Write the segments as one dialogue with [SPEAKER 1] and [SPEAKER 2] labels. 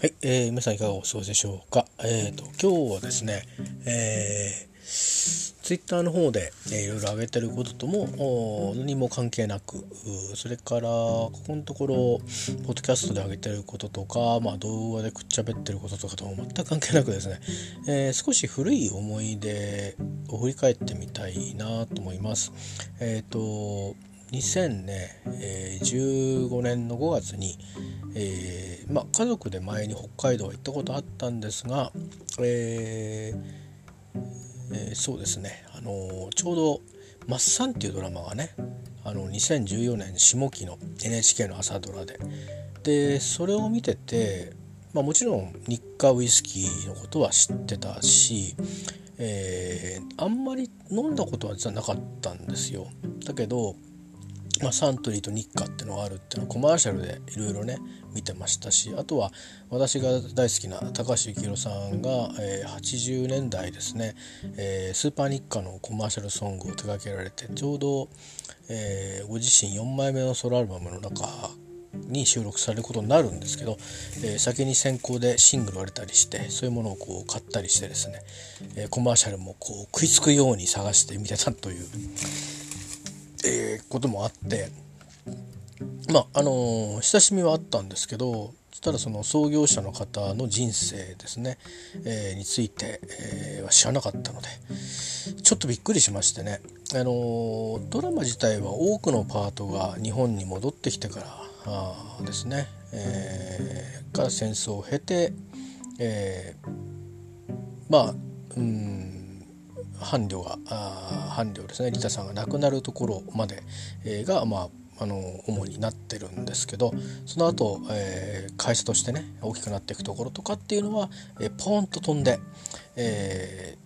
[SPEAKER 1] はい、えー、皆さんいかがお過ごしでしょうか。えっ、ー、と今日はですね、えー、ツイッターの方で、えー、いろいろ上げてることとも何も関係なく、それからここのところポッドキャストで上げてることとか、まあ動画でくっちゃべってることとかとも全く関係なくですね、えー、少し古い思い出を振り返ってみたいなと思います。えっ、ー、と2015、年の5月に、えーまあ、家族で前に北海道行ったことあったんですが、えーえー、そうですね、あのー、ちょうど「マッサン」っていうドラマがねあの2014年下期の NHK の朝ドラででそれを見てて、まあ、もちろん日課ウイスキーのことは知ってたし、えー、あんまり飲んだことは実はなかったんですよ。だけどまあ、サントリーと日課っていうのがあるっていうのはコマーシャルでいろいろね見てましたしあとは私が大好きな高橋幸宏さんが、えー、80年代ですね、えー、スーパー日課のコマーシャルソングを手掛けられてちょうど、えー、ご自身4枚目のソロアルバムの中に収録されることになるんですけど、えー、先に先行でシングル割れたりしてそういうものをこう買ったりしてですね、えー、コマーシャルもこう食いつくように探して見てたというえー、こともあってまああのー、親しみはあったんですけどそしたらその創業者の方の人生ですね、えー、について、えー、は知らなかったのでちょっとびっくりしましてね、あのドラマ自体は多くのパートが日本に戻ってきてからですね、えー、から戦争を経て、えまあうん伴侶があ伴侶ですねリタさんが亡くなるところまで、えー、がまああの主になってるんですけどその後、えー、会社としてね大きくなっていくところとかっていうのは、えー、ポーンと飛んで、え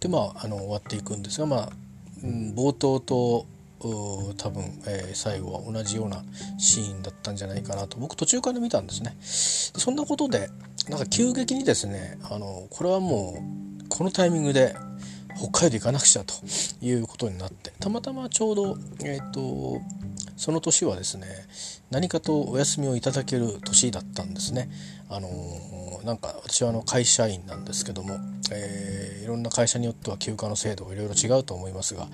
[SPEAKER 1] ー、でまああの終わっていくんですがまあ、うん、冒頭と多分、えー、最後は同じようなシーンだったんじゃないかなと僕途中から見たんですね。そんなことでなんか急激にですねあのこれはもうこのタイミングで北海道行かなくちゃということになってたまたまちょうど、えーと、その年はですね何かとお休みをいただける年だったんですね。あのー、なんか私はあの会社員なんですけども、えー、いろんな会社によっては休暇の制度がいろいろ違うと思いますが、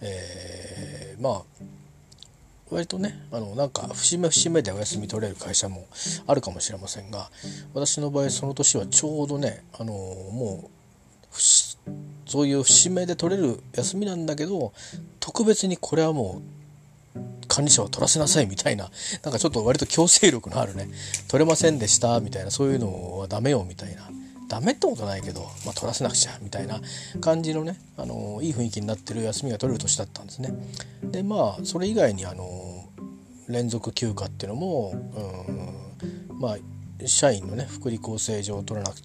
[SPEAKER 1] えー、まあ割とねあのなんか節目節目でお休み取れる会社もあるかもしれませんが私の場合その年はちょうどねあのもうそういう節目で取れる休みなんだけど特別にこれはもう管理者は取らせなさいみたいななんかちょっと割と強制力のあるね取れませんでしたみたいなそういうのはダメよみたいなダメってことないけど、まあ、取らせなくちゃみたいな感じのねあのいい雰囲気になってる休みが取れる年だったんですね。でまあそれ以外にあの連続休暇っていうのもうんまあ社員のね福利厚生上取らなく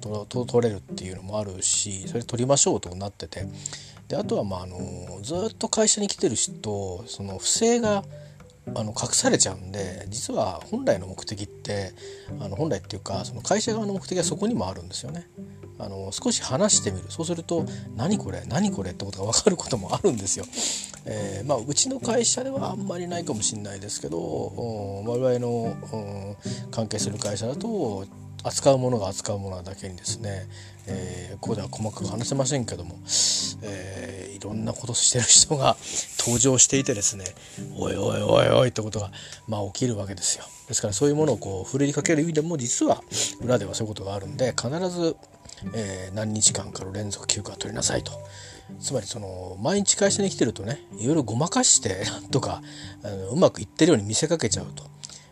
[SPEAKER 1] と取れるっていうのもあるしそれ取りましょうとなっててであとはまああのずっと会社に来てる人その不正があの隠されちゃうんで実は本来の目的ってあの本来っていうかその会社側の目的はそこにもあるんですよね。あの少し話してみるそうすると「何これ何これ」ってことが分かることもあるんですよ。えー、まあ、うちの会社ではあんまりないかもしれないですけど我々の関係する会社だと扱うものが扱うものだけにですね、えー、ここでは細かく話せませんけども、えー、いろんなことしてる人が登場していてですねおいおいおいおいってことが、まあ、起きるわけですよ。ですからそういうものをこうふるいかける意味でも実は裏ではそういうことがあるんで必ず、えー、何日間かの連続休暇を取りなさいと。つまりその毎日会社に来てるとねいろいろごまかしてなんとかあのうまくいってるように見せかけちゃうと。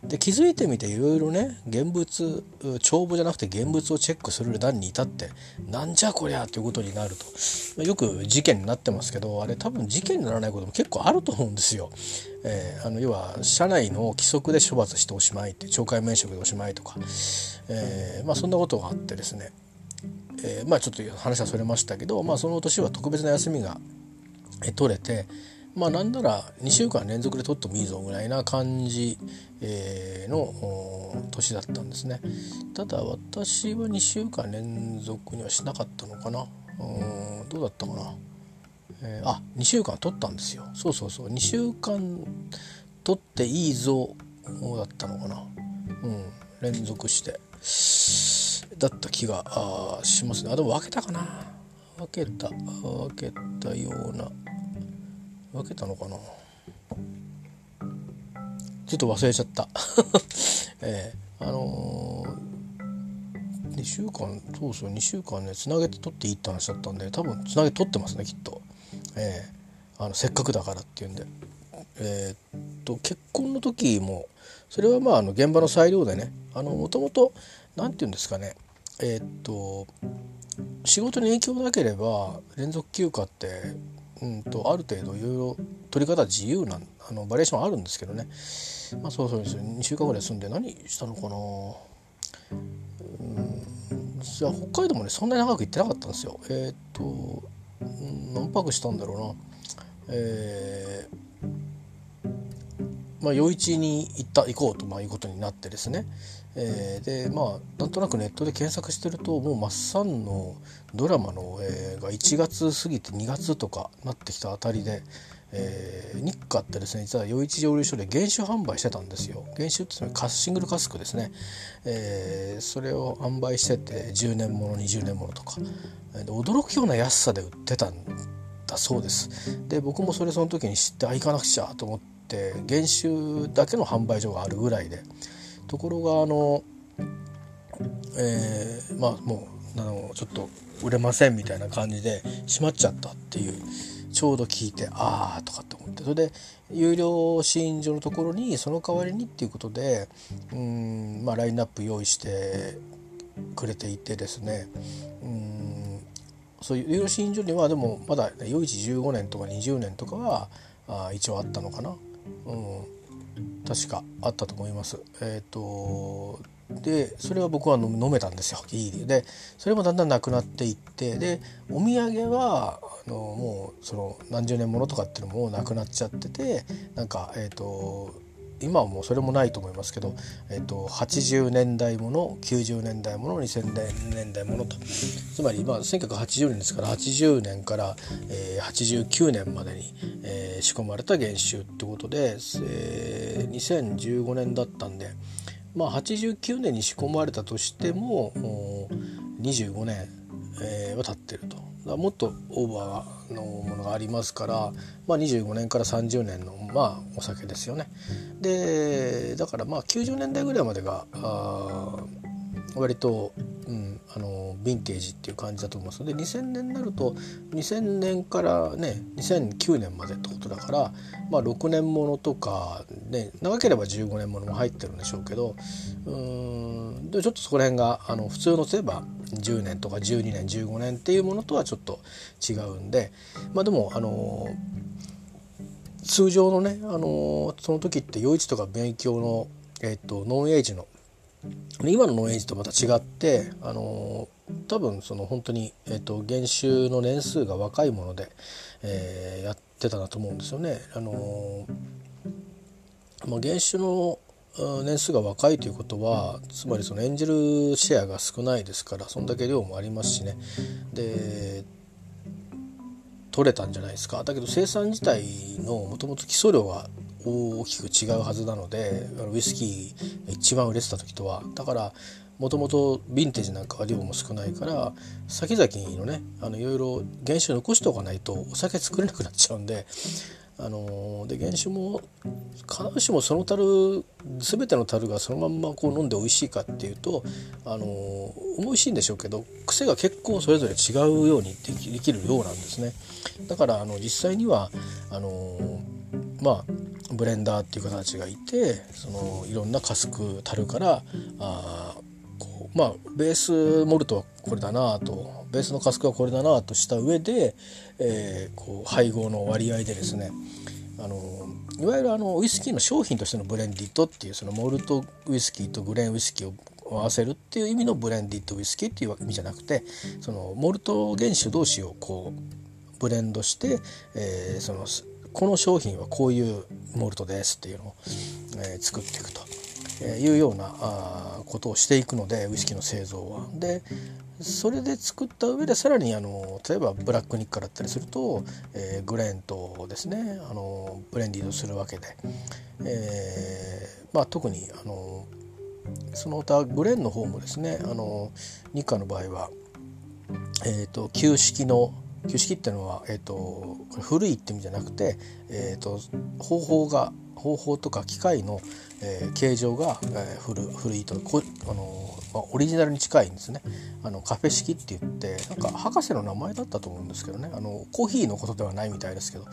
[SPEAKER 1] で気づいてみていろいろね現物帳簿じゃなくて現物をチェックする段に至ってなんじゃこりゃということになると。よく事件になってますけどあれ多分事件にならないことも結構あると思うんですよ。えー、あの要は社内の規則で処罰しておしまいって懲戒免職でおしまいとか、えー、まあ、そんなことがあってですね、えー、まあちょっと話はそれましたけど、まあ、その年は特別な休みが取れてまあなんなら2週間連続で取ってもいいぞぐらいな感じ、えー、の年だったんですね。ただ私は2週間連続にはしなかったのかな。うんどうだったかな、えー、あ2週間取ったんですよ。そうそうそう。2週間取っていいぞだったのかな。うん連続して。だった気がしますね。あでも分けたかな。分けた分けたような分けたのかな？ちょっと忘れちゃった。えー、あのー、2週間そうそう2週間ねつなげて撮っていいって話だったんで多分つなげて撮ってますねきっと。えー、あのせっかくだからっていうんで。えー、っと結婚の時もそれはまああの現場の裁量でねもともと何て言うんですかね。え、っと仕事に影響なければ連続休暇って、うんと、ある程度いろいろ取り方自由なあのバリエーションあるんですけどね。まあそうそうです2週間ぐらい住んで何したのかな。うん。じゃあ北海道もねそんなに長く行ってなかったんですよ。えー、っと何泊したんだろうな。えー、まあ余市に行った行こうと、まあ、いうことになってですね。えー、でまあなんとなくネットで検索してるともうマッサンのドラマの、えー、が1月過ぎて2月とかなってきたあたりで、えー、日課ってですね実は余市蒸留所で原酒販売してたんですよ。原酒ってカシングルカスクですね、えー、それを販売してて10年もの20年ものとか。驚くような安さで売ってたんだそうです。で僕もそれその時に知ってあ行かなくちゃと思って原酒だけの販売所があるぐらいで。ところがあの、えー、まあもうあのちょっと売れませんみたいな感じで閉まっちゃったっていうちょうど聞いてああとかって思ってそれで有料試飲所のところにその代わりにっていうことでうんまあラインナップ用意してくれていてですねうんそういう有料試飲所にはでもまだ余市15年とか20年とかはあ一応あったのかな。うん確かあったと思います。えっ、ー、とでそれは僕は飲めたんですよ。いいでそれもだんだんなくなっていってでお土産はあのもうその何十年ものとかっていうのもなくなっちゃっててなんかえっ、ー、と今はもうそれもないと思いますけど、えーと、80年代もの90年代もの2000年代ものと。つまりまあ1980年ですから80年から、えー、89年までに、えー、仕込まれた原酒ってことで、えー、2015年だったんでまあ89年に仕込まれたとしても25年、えー、は経ってると。もっとオーバーのものがありますから、まあ、25年から30年の、まあ、お酒ですよね。でだからまあ90年代ぐらいまでがあ割と、うん、あのヴィンテージっていう感じだと思います。で2000年になると2000年からね2009年までってことだから、まあ、6年ものとか、ね、長ければ15年ものも入ってるんでしょうけどうんでちょっとそこら辺があの普通の例えば10年とか12年15年っていうものとはちょっと違うんでまあでもあの通常のねあのその時って余市とか勉強の、えっと、ノンエイジの今のノンエイジとまた違ってあの多分その本当に、えーと、減収の年数が若いもので、えー、やってたなと思うんですよね。あのまあ、減収の年数が若いということはつまりそのエンジェルシェアが少ないですからそんだけ量もありますしねで取れたんじゃないですかだけど生産自体のもともと基礎量が大きく違うはずなのでウイスキーが一番売れてた時とはだからもともとヴィンテージなんかは量も少ないから先々のねあのいろいろ原酒残しておかないとお酒作れなくなっちゃうんであので原酒も必ずしもその樽全ての樽がそのまんまこう飲んで美味しいかっていうとあの美味しいんでしょうけど癖が結構それぞれ違うようにできできるようなんですね。だからあの実際にはあのまあブレンダーっていう方たちがいてそのいろんなカスク樽からあこうまあベースモルトはこれだなとベースのカスクはこれだなとした上で、えー、こう配合の割合でですねあのいわゆるあのウイスキーの商品としてのブレンディットっていうそのモルトウイスキーとグレーンウイスキーを合わせるっていう意味のブレンディットウイスキーっていう意味じゃなくてそのモルト原酒同士をこうブレンドして、えー、そのこの商品はこういうモルトですっていうのを、え、作っていくと。いうようなことをしていくのでウイスキーの製造は。でそれで作った上でさらにあの例えばブラックニッカだったりすると、えー、グレーンとですねあのブレンディードするわけで、えーまあ、特にあのその他グレーンの方もですねあの日課の場合は、えーと、旧式の旧式っていうのは、えーと、古いって意味じゃなくて、えーと方法が方法とか機械の、えー、形状が、えー、古古いとこあの、まあ、オリジナルに近いんですね。あのカフェ式って言ってなんか博士の名前だったと思うんですけどね。あのコーヒーのことではないみたいですけど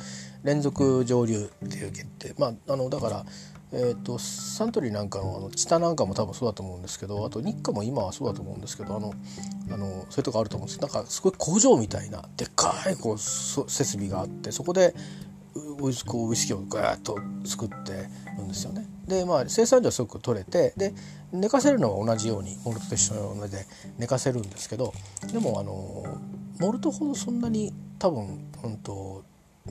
[SPEAKER 1] 連続蒸留っていうってまああのだからえーと、サントリーなんかのあのチタなんかも多分そうだと思うんですけどあと日課も今はそうだと思うんですけどあのあのそういうとこあると思うんですなんかすごい工場みたいなでっかいこう設備があってそこでウイこうウイスキーをガーッと作ってるんですよね。でまあ生産量すごく取れてで寝かせるのは同じようにモルトと一緒ので寝かせるんですけどでもあのモルトほどそんなに多分本当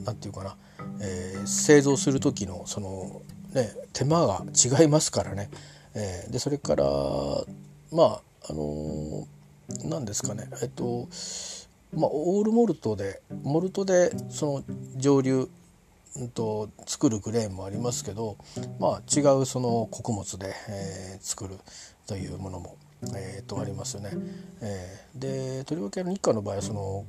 [SPEAKER 1] なんていうかな、えー、製造する時のそのね手間が違いますからね。えー、でそれからまああの何ですかねえっとまあ、オールモルトでモルトでその蒸留うんと、作るグレーンもありますけど、まあ、違うその穀物で、えー、作るというものも、えー、とありますよね。えー、でとりわけ日課の場合はその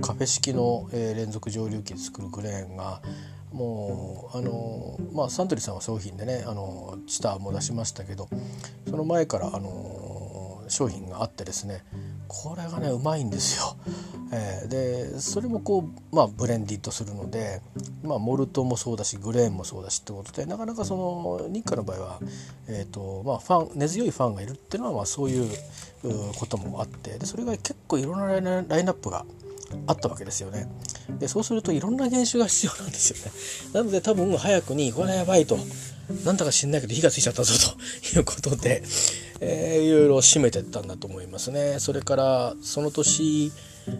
[SPEAKER 1] カフェ式の、えー、連続蒸留機で作るグレーンがもうあのまあサントリーさんは商品でねあのチターも出しましたけどその前からあの商品があってですねこれがねうまいんですよ。えー、でそれもこう、まあ、ブレンディットするので、まあ、モルトもそうだしグレーンもそうだしってことでなかなかその日課の場合は、えーとまあ、ファン根強いファンがいるっていうのは、まあ、そういうこともあってでそれが結構いろんなラインナップがあったわけですよね。でそうするといろんな原種が必要なんですよね。なので多分早くにこれはやばいとなんだか知んないけど火がついちゃったぞということで、えー、いろいろ締めてったんだと思いますね。それからその年、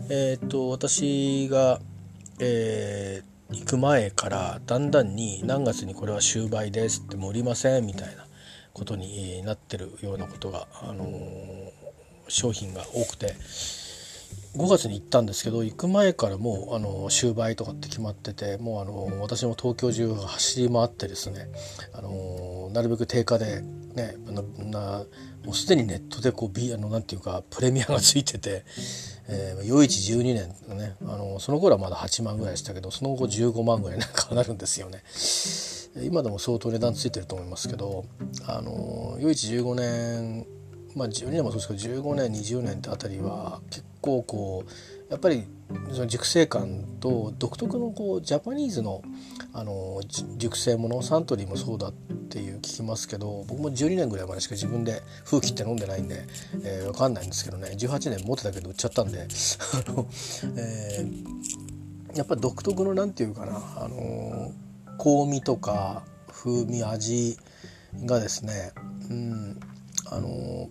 [SPEAKER 1] えー、っと私が、えー、行く前からだんだんに何月にこれは終売ですって盛りませんみたいなことになってるようなことが、あのー、商品が多くて。5月に行ったんですけど行く前からもうあの終売とかって決まっててもうあの私も東京中走り回ってですねあのなるべく定価でねなもうすでにネットでこうビあのなんていうかプレミアがついてて、えー、余市12年のねあのその頃はまだ8万ぐらいでしたけどその後15万ぐらいなんかなるんですよね。今でも相当値段ついてると思いますけどあの余市15年まあ12年もそうですけど15年20年ってあたりは結構こうやっぱりその熟成感と独特のこうジャパニーズのあの熟成ものサントリーもそうだっていう聞きますけど僕も12年ぐらいまでしか自分で風紀って飲んでないんで、えー、分かんないんですけどね18年持ってたけど売っちゃったんであの、えー、やっぱ独特の何て言うかなあの香味とか風味味がですねうんあの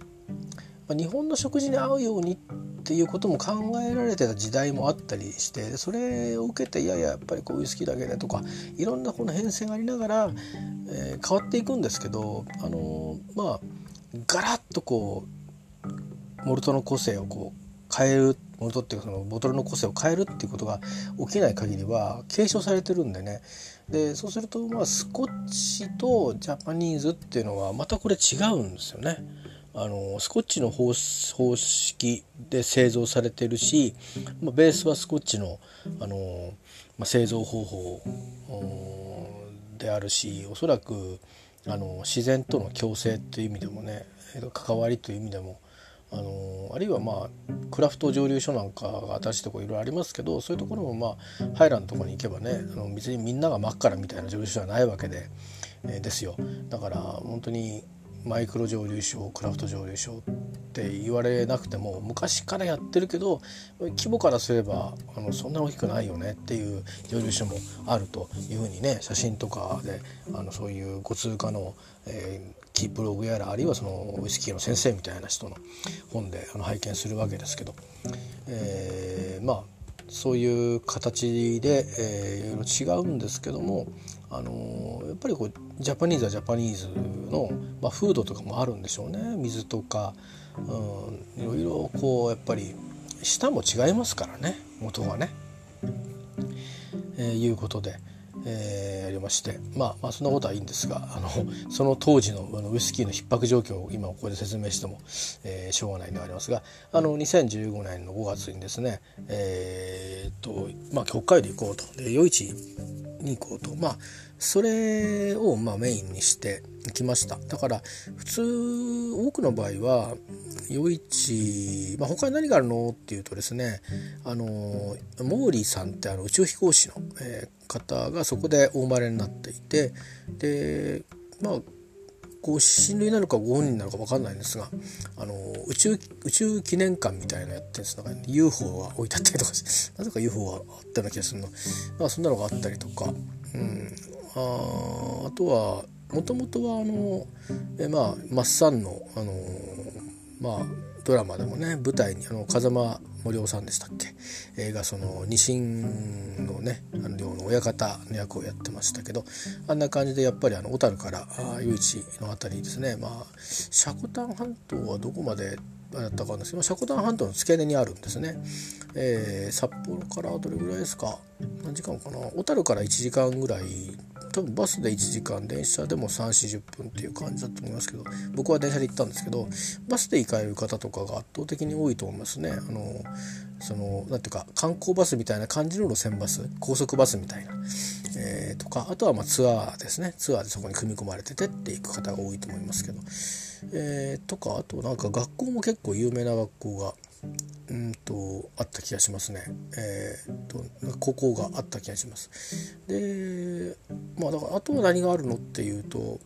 [SPEAKER 1] 日本の食事に合うようにっていうことも考えられてた時代もあったりしてそれを受けていやいややっぱりこういう好きだけでとかいろんなこの変遷がありながら、えー、変わっていくんですけどあのー、まあガラッとこうモルトの個性をこう変えるモルトっていうかそのボトルの個性を変えるっていうことが起きない限りは継承されてるんでねでそうするとまあスコッチとジャパニーズっていうのはまたこれ違うんですよね。あのスコッチの方式で製造されてるし、まあ、ベースはスコッチのあの、まあ、製造方法であるしおそらくあの自然との共生という意味でもね関わりという意味でもあのあるいはまあクラフト蒸留所なんかが新しいところいろいろありますけどそういうところもまあハイランドとかに行けばねあの別にみんなが真っ赤みたいな蒸留所じゃないわけで、えー、ですよ。だから本当にマイクロ蒸留所クラフト蒸留所って言われなくても昔からやってるけど規模からすればあのそんな大きくないよねっていう蒸留所もあるというふうにね写真とかであのそういうご通過の、えー、キーブログやらあるいはそのウイスキーの先生みたいな人の本であの拝見するわけですけど、えー、まあそういう形で、えー、いろいろ違うんですけどもあのやっぱりこうジャパニーズはジャパニーズの、まあ、風土とかもあるんでしょうね。水とか、うん、いろいろこうやっぱり舌も違いますからね。元はね。えー、いうことで、えー、ありまして。まあまあそんなことはいいんですがあのその当時のあのウイスキーの逼迫状況を今ここで説明しても、えー、しょうがないのでありますがあの2015年の5月にですねえー、っとまあ北海道行こうと。で夜市に行こうと。まあそれをまあメインにしてきました。だから普通多くの場合は夜市、まあ、他に何があるのっていうとですねあのモーリーさんってあの宇宙飛行士の、え、方がそこでお生まれになっていてでまあご親類なのかご本人なのか分かんないんですがあの宇宙宇宙記念館みたいなのやってるんです。なんか UFO が置いてあったりとか なぜか UFO があったような気がするの、まあ、そんなのがあったりとか、うん、ああとはもともとはあのえまあマッサンのあのまあドラマでもね舞台にあの風間森夫さんでしたっけ？映画そのニシンのねあの寮の親方の役をやってましたけどあんな感じでやっぱりあの小樽から余市の辺りですね。まあ積丹半島はどこまでだったかんですけど積丹半島の付け根にあるんですね、えー、札幌からどれぐらいですか？何時間かな？小樽から1時間ぐらい多分バスで1時間電車でも3 4 0分っていう感じだと思いますけど僕は電車で行ったんですけどバスで行かれる方とかが圧倒的に多いと思いますね。あのそのなんていうか観光バスみたいな感じの路線バス高速バスみたいな、えー、とかあとはまツアーですね。ツアーでそこに組み込まれててって行く方が多いと思いますけど、えー、とかあとなんか学校も結構有名な学校がうんとあった気がしますね。えーと、と高校があった気がします。でまあだからあとは何があるのっていうと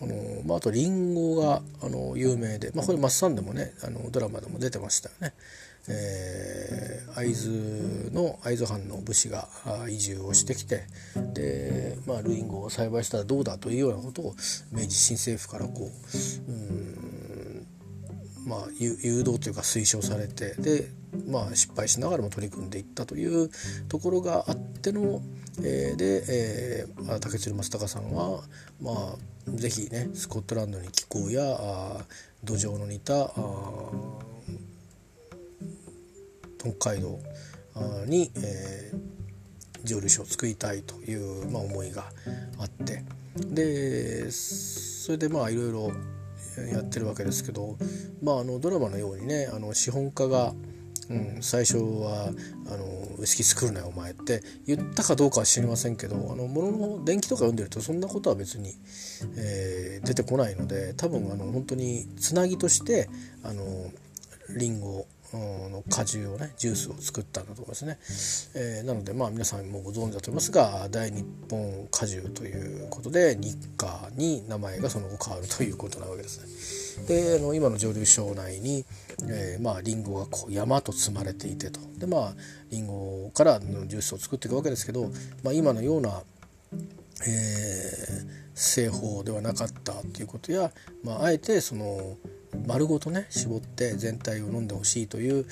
[SPEAKER 1] あの、まあ、あとリンゴがあの有名で、まあ、これマッサンでもねあのドラマでも出てましたよね。えー、会津の会津藩の武士が移住をしてきてで、まあ、ルインゴを栽培したらどうだというようなことを明治新政府からこううんまあ、誘導というか推奨されてで、まあ、失敗しながらも取り組んでいったというところがあっての、えー、で、えー、竹鶴松隆さんは、まあ、是非ねスコットランドに気候やあ土壌の似たあ北海道に、えー、蒸留所を作りたいという、まあ、思いがあって。でそれでまあいろいろやってるわけですけど、まあ、あのドラマのようにねあの資本家が、うん、最初はあの「ウイスキー作るなよお前」って言ったかどうかは知りませんけどあの物の電気とか読んでるとそんなことは別に、えー、出てこないので多分あの本当につなぎとしてあのリンゴの果汁をねジュースを作ったんだと思いますね、えー、なのでまあ皆さんもご存知だと思いますが大日本果汁ということで日課に名前がその後変わるということなわけですね。であの今の蒸留所内に、えー、まあリンゴがこう山と積まれていてと。でまあリンゴからジュースを作っていくわけですけど、まあ、今のようなえー、製法ではなかったということや、まあ、あえてその丸ごとね絞って全体を飲んでほしいという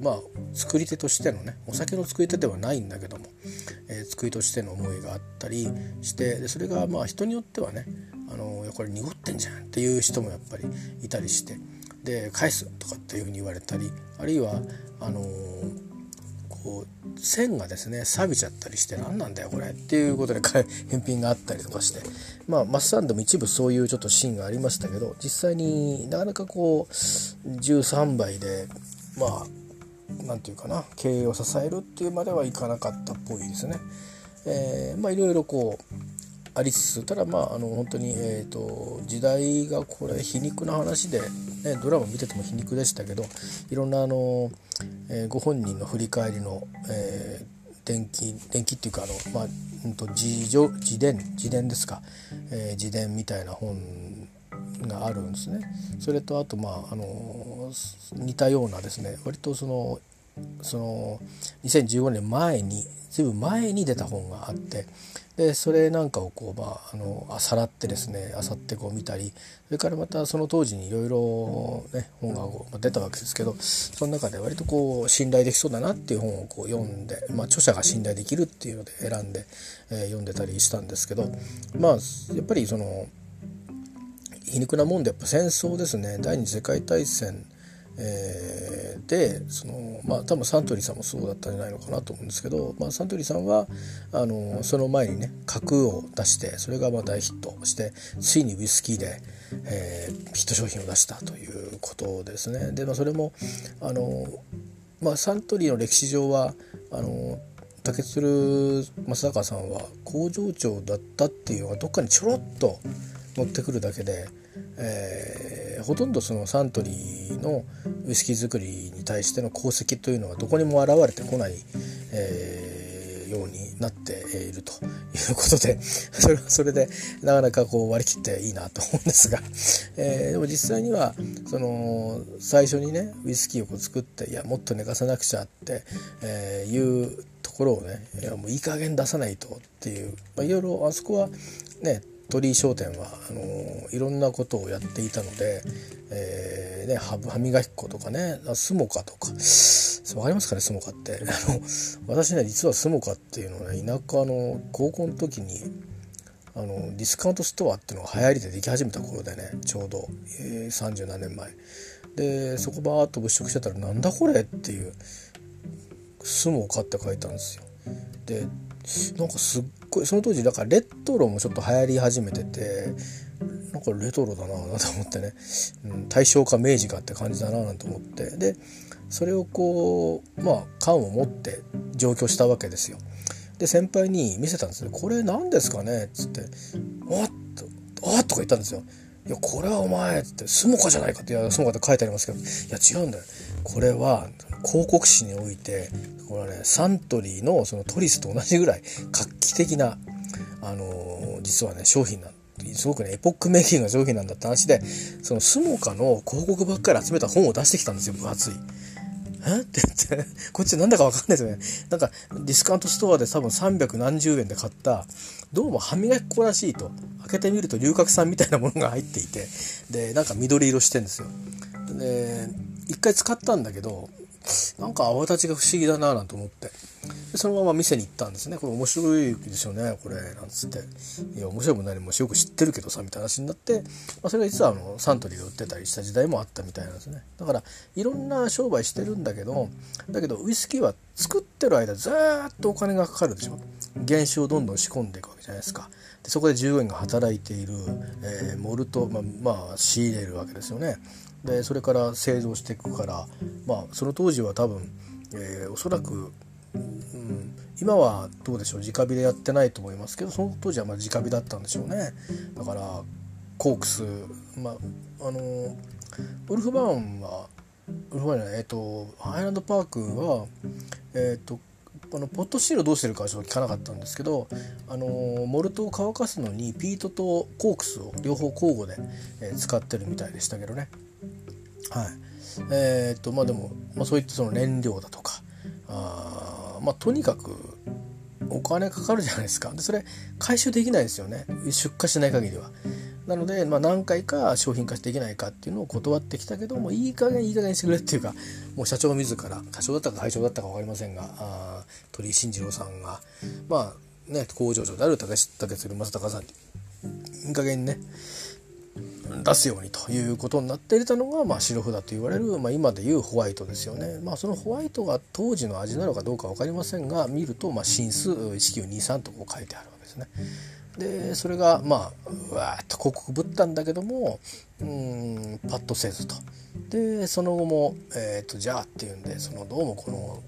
[SPEAKER 1] まあ作り手としてのねお酒の作り手ではないんだけども、えー、作りとしての思いがあったりしてでそれがまあ人によってはねあのこれ濁ってんじゃんっていう人もやっぱりいたりしてで返すとかっていうふうに言われたりあるいはあのーこう線がですね錆びちゃったりして何なんだよこれっていうことで 返品があったりとかしてまあマッサンでも一部そういうちょっとシーンがありましたけど実際になかなかこう13倍でまあ何て言うかな経営を支えるっていうまではいかなかったっぽいですね。えー、まあいろいろこうありつつただまああの本当に、えーと、時代がこれ皮肉な話で、ね、ドラマ見てても皮肉でしたけどいろんなあの、えー、ご本人の振り返りの、えー、伝記伝記っていうかあの、まあうんと、自助自伝自伝ですか、えー、自伝みたいな本があるんですね。それとあとまああの似たようなですね割とそのその2015年前に随分前に出た本があってでそれなんかをこうまああのさらってですねあさってこう見たりそれからまたその当時にいろいろね本が出たわけですけどその中で割とこう信頼できそうだなっていう本をこう読んで、まあ、著者が信頼できるっていうので選んで、えー、読んでたりしたんですけどまあやっぱりその皮肉なもんでやっぱ戦争ですね。第二次世界大戦えー、でそのまあ多分サントリーさんもそうだったんじゃないのかなと思うんですけど、まあ、サントリーさんはあのその前にね角を出してそれがまあ大ヒットしてついにウイスキーで、えー、ヒット商品を出したということですね。で、まあ、それもあの、まあ、サントリーの歴史上はあの竹鶴正隆さんは工場長だったっていうのがどっかにちょろっと持ってくるだけで、えー、ほとんどそのサントリーのウイスキー作りに対しての功績というのはどこにも現れてこない、えー、ようになっているということで それはそれでなかなかこう割り切っていいなと思うんですが、えー、でも実際にはその最初にねウイスキーをこう作っていやもっと寝かさなくちゃって、えー、いうところをねいやもういい加減出さないとっていう、まあ、いろいろあそこはね鳥居商店はあのいろんなことをやっていたので、えーね、歯磨き粉とかねスモカとか。分かりますかねスモカって。あの私ね実はスモカっていうのはね田舎の高校の時にあのディスカウントストアっていうのが流行りででき始めた頃でねちょうど、えー、30何年前。でそこバーッと物色してたらなんだこれっていうスモカって書いたんですよ。でなんかすっごいその当時だからレトロもちょっと流行り始めててなんかレトロだなと思ってね、うん、大正か明治かって感じだななんて思ってでそれをこうまあ缶を持って上京したわけですよ。で先輩に見せたんですね「これ何ですかね?」っつって「おっ!」おっとか言ったんですよ。いや、これはお前、つって、スモカじゃないかって、いや、スモカって書いてありますけど、いや、違うんだよ。これは、広告誌において、これはね、サントリーのそのトリスと同じぐらい画期的な、あのー、実はね、商品なんすごくね、エポックメイキングな商品なんだって話で、そのスモカの広告ばっかり集めた本を出してきたんですよ、分厚い。え？って言って、こっちなんだかわかんないですよね。なんか、ディスカウントストアで多分300何十円で買った、どうも歯磨き粉らしいと。開けてみると龍角散みたいなものが入っていて、で、なんか緑色してんですよ。で、一回使ったんだけど、なんか泡立ちが不思議だななんて思って。でそのまま店に行ったんですね。これ面白いですよね、これ。なんつって。いや、面白くないも何もよく知ってるけどさ、みたいな話になって、まあ、それが実はあのサントリーで売ってたりした時代もあったみたいなんですね。だから、いろんな商売してるんだけど、だけどウイスキーは作ってる間ずっとお金がかかるでしょ。原酒をどんどん仕込んでいくわけじゃないですか。でそこで従業員が働いている、えー、モルト、まあ、まあ、仕入れるわけですよね。でそれから製造していくから、まあ、その当時は多分、えー、おそらくうん、今はどうでしょう直火でやってないと思いますけどその当時はまあ直火だったんでしょうね。だからコークスまああのウルフバーンはウルフバーンじゃないえっ、とハイランドパークはえっ、とあのポットシールどうしてるかはちょっと聞かなかったんですけどあのモルトを乾かすのにピートとコークスを両方交互で、え、使ってるみたいでしたけどね。はい。えっ、とまあでも、まあ、そういったその燃料だとかあまあとにかくお金かかるじゃないですか。でそれ回収できないですよね。出荷しない限りは。なので、まあ、何回か商品化してできないかっていうのを断ってきたけどもいい加減いい加減にしてくれっていうかもう社長自ら社長だったか会長だったか分かりませんがあ鳥居慎次郎さんがまあね工場長である竹鶴正隆さんにいい加減にね出すようにということになっていたのが、まあ、白札と言われる、まあ、今でいうホワイトですよね。まあ、そのホワイトが当時の味なのかどうか分かりませんが見ると、まあ、新数1923とこう書いてあるわけですね。でそれがまあうわーっと広告ぶったんだけどもうんパッとせずと。でその後も、えーと、じゃあっていうんでそのどうもこの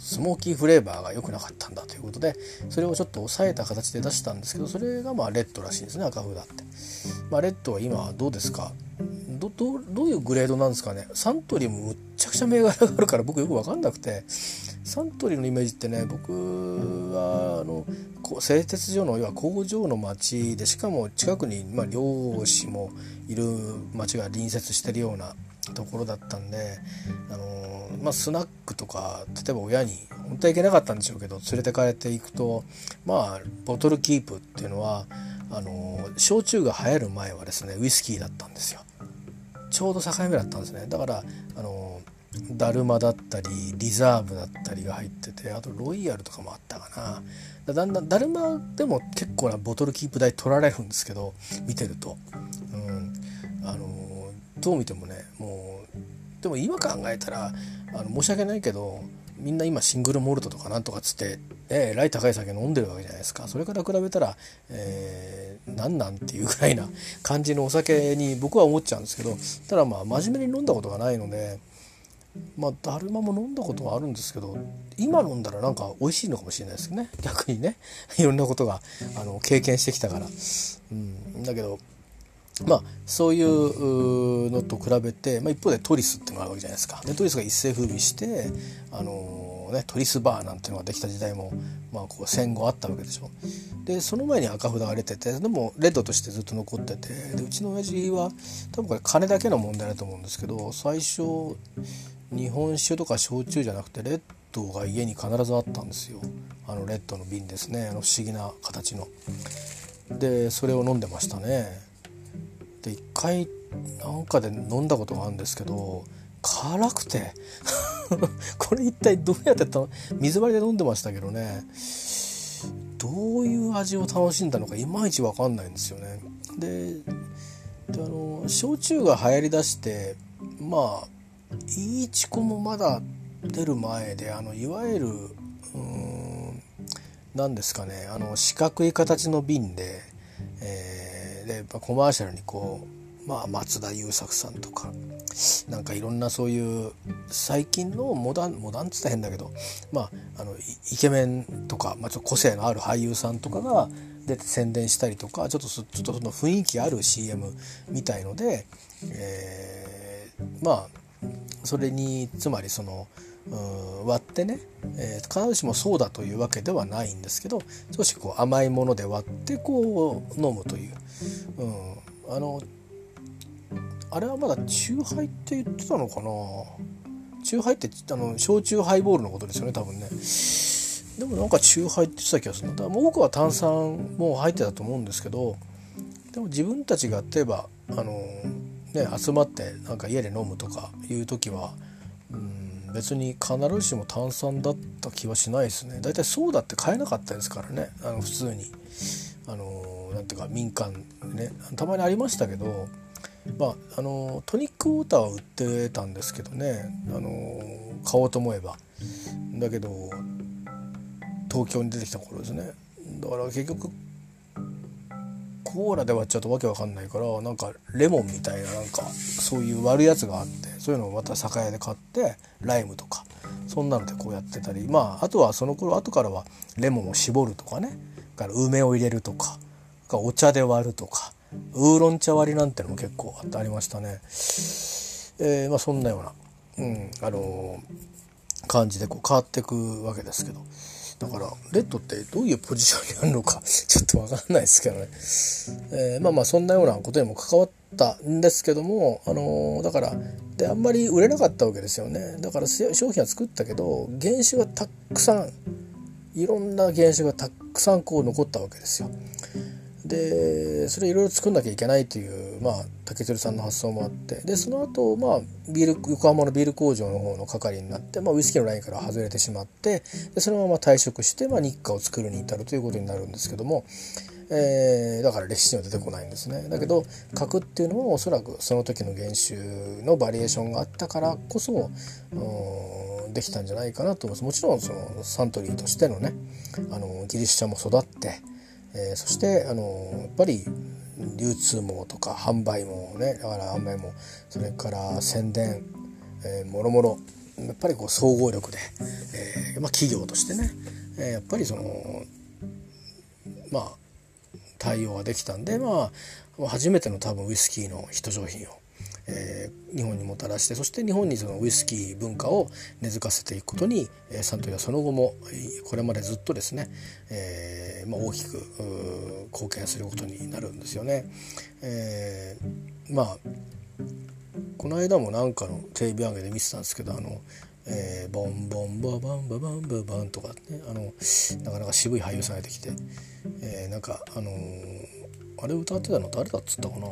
[SPEAKER 1] スモーキーフレーバーが良くなかったんだということでそれをちょっと抑えた形で出したんですけどそれがまあレッドらしいですね赤札って。まあ、レッドは今どうですか？どどどういうグレードなんですかね？サントリーもむっちゃくちゃ銘柄があるから僕よく分かんなくて。サントリーのイメージってね僕はあの製鉄所の要は工場の町でしかも近くに、まあ、漁師もいる町が隣接してるようなところだったんで、あのまあ、スナックとか例えば親に本当はいけなかったんでしょうけど連れて帰っていくとまあボトルキープっていうのはあの焼酎が流行る前はですねウイスキーだったんですよ。ちょうど境目だったんですね。だからあのダルマだったりリザーブだったりが入っててあとロイヤルとかもあったかな。だんだんダルマでも結構なボトルキープ代取られるんですけど見てると、どう見てもねもうでも今考えたらあの申し訳ないけどみんな今シングルモルトとかなんとかっつって、えらい高い酒飲んでるわけじゃないですか。それから比べたら、えー、なんなんっていうぐらいな感じのお酒に僕は思っちゃうんですけどただまあ真面目に飲んだことがないのでまあだるまも飲んだことはあるんですけど今飲んだらなんか美味しいのかもしれないですね。逆にね。いろんなことがあの経験してきたから。うん、だけどまあそういうのと比べて、まあ、一方でトリスっていうのがあるわけじゃないですか。でトリスが一世風靡してあのー、ね、トリスバーなんていうのができた時代も、まあ、こう戦後あったわけでしょ。でその前に赤札が出ててでもレッドとしてずっと残っててでうちの親父は多分これ金だけの問題だと思うんですけど最初日本酒とか焼酎じゃなくてレッドが家に必ずあったんですよあのレッドの瓶ですねあの不思議な形の。でそれを飲んでましたね。で一回なんかで飲んだことがあるんですけど辛くて これ一体どうやってた水割りで飲んでましたけどねどういう味を楽しんだのかいまいち分かんないんですよね。であの焼酎が流行りだしてまあいいチコもまだ出る前であのいわゆる何ですかねあの四角い形の瓶で、えー、でコマーシャルにこう、まあ、松田優作さんとかなんかいろんなそういう最近のモダンモダンっつったら変だけど、まあ、あのイケメンとか、まあ、ちょっと個性のある俳優さんとかが出て宣伝したりとかちょっとちょっとその雰囲気ある CM みたいので、えー、まあそれにつまりその割ってね、えー、必ずしもそうだというわけではないんですけど少しこう甘いもので割ってこう飲むという、うん、あのあれはまだチューハイって言ってたのかな？チューハイってあの焼酎ハイボールのことですよね多分ね。でもなんかチューハイって言ってた気がするだから多くは炭酸も入ってたと思うんですけどでも自分たちが例えばあのね、集まってなんか家で飲むとかいう時は、うん、別に必ずしも炭酸だった気はしないですね。大体ソーダって買えなかったですからね。あの普通に。あのなんていうか民間ね。たまにありましたけどまああのトニックウォーターは売ってたんですけどね。あの買おうと思えば。だけど東京に出てきた頃ですね。だから結局コーラで割っちゃうとわけわかんないからなんかレモンみたいななんかそういう割るやつがあって。そういうのをまた酒屋で買ってライムとかそんなのでこうやってたりまああとはその頃後からはレモンを絞るとかねから梅を入れるとかお茶で割るとかウーロン茶割りなんてのも結構あってありましたね。えー、まあ、そんなような、うんあのー、感じでこう変わっていくわけですけど。だからレッドってどういうポジションにあるのかちょっと分かんないですけどね、えー、まあまあそんなようなことにも関わったんですけども、あの、だからであんまり売れなかったわけですよねだから商品は作ったけど原種がたくさんいろんな原種がたくさんこう残ったわけですよ。でそれいろいろ作んなきゃいけないというまあ竹鶴さんの発想もあってでその後まあビール横浜のビール工場の方の係になって、まあ、ウイスキーのラインから外れてしまってでそのまま退職して、まあ、日課を作るに至るということになるんですけども、えー、だから歴史には出てこないんですね。だけど核っていうのはおそらくその時の原種のバリエーションがあったからこそできたんじゃないかなと思います。もちろんそのサントリーとしてのねあのギリシャも育ってえー、そしてあのやっぱり流通網とか販売網ねだから販売網それから宣伝、えー、もろもろやっぱりこう総合力で、えーまあ、企業としてね、えー、やっぱりそのまあ対応ができたんでまあ初めての多分ウイスキーのヒット商品をえー、日本にもたらしてそして日本にそのウイスキー文化を根付かせていくことに、えー、サントリーはその後もこれまでずっとですね、えーまあ、大きく貢献することになるんですよね。えー、まあこの間もなんかのテレビ番組で見てたんですけどあのえー、ボンボンババンババンババンとかねあのなかなか渋い俳優さん出てきて、えー、なんかあのー、あれ歌ってたの誰だっつったかな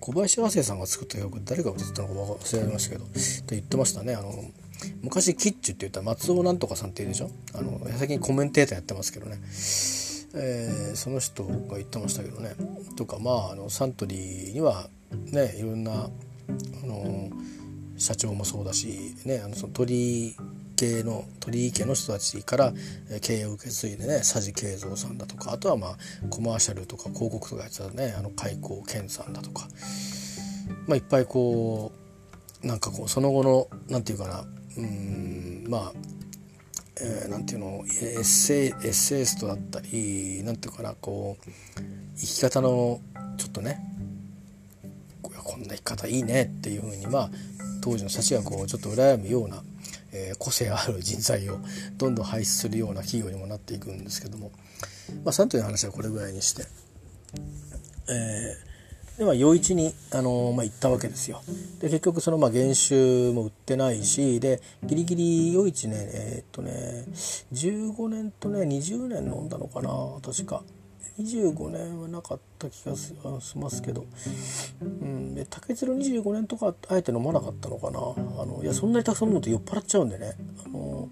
[SPEAKER 1] 小林亜生さんが作った曲誰が歌ってたのか忘れられましたけどと言ってましたねあの昔キッチュって言った松尾なんとかさんっていうでしょあの最近コメンテーターやってますけどね、えー、その人が言ってましたけどねとかまああのサントリーにはねいろんなあの社長もそうだし、ね、あのその鳥居系の鳥居家の人たちから経営を受け継いでね佐治慶三さんだとかあとはまあコマーシャルとか広告とかやってたねあの開口健さんだとか、まあ、いっぱいこうなんかこうその後の何て言うかなうんまあえー、なんていうのエッセイエッセイストだったりなんていうかなこう生き方のちょっとねこんな生き方いいねっていうふうにまあ当時の人たちがこうちょっと羨むような、えー、個性ある人材をどんどん輩出するような企業にもなっていくんですけどもまあ3という話はこれぐらいにして、えー、では陽一に、あのー、まあ、行ったわけですよ。で結局そのまあ原種も売ってないしでギリギリ陽一ねえー、っとね15年とね20年飲んだのかな確か。25年はなかった気がしますけど、うん、で竹鶴25年とかあえて飲まなかったのかな。あのいやそんなにたくさん飲むと酔っ払っちゃうんでね。あの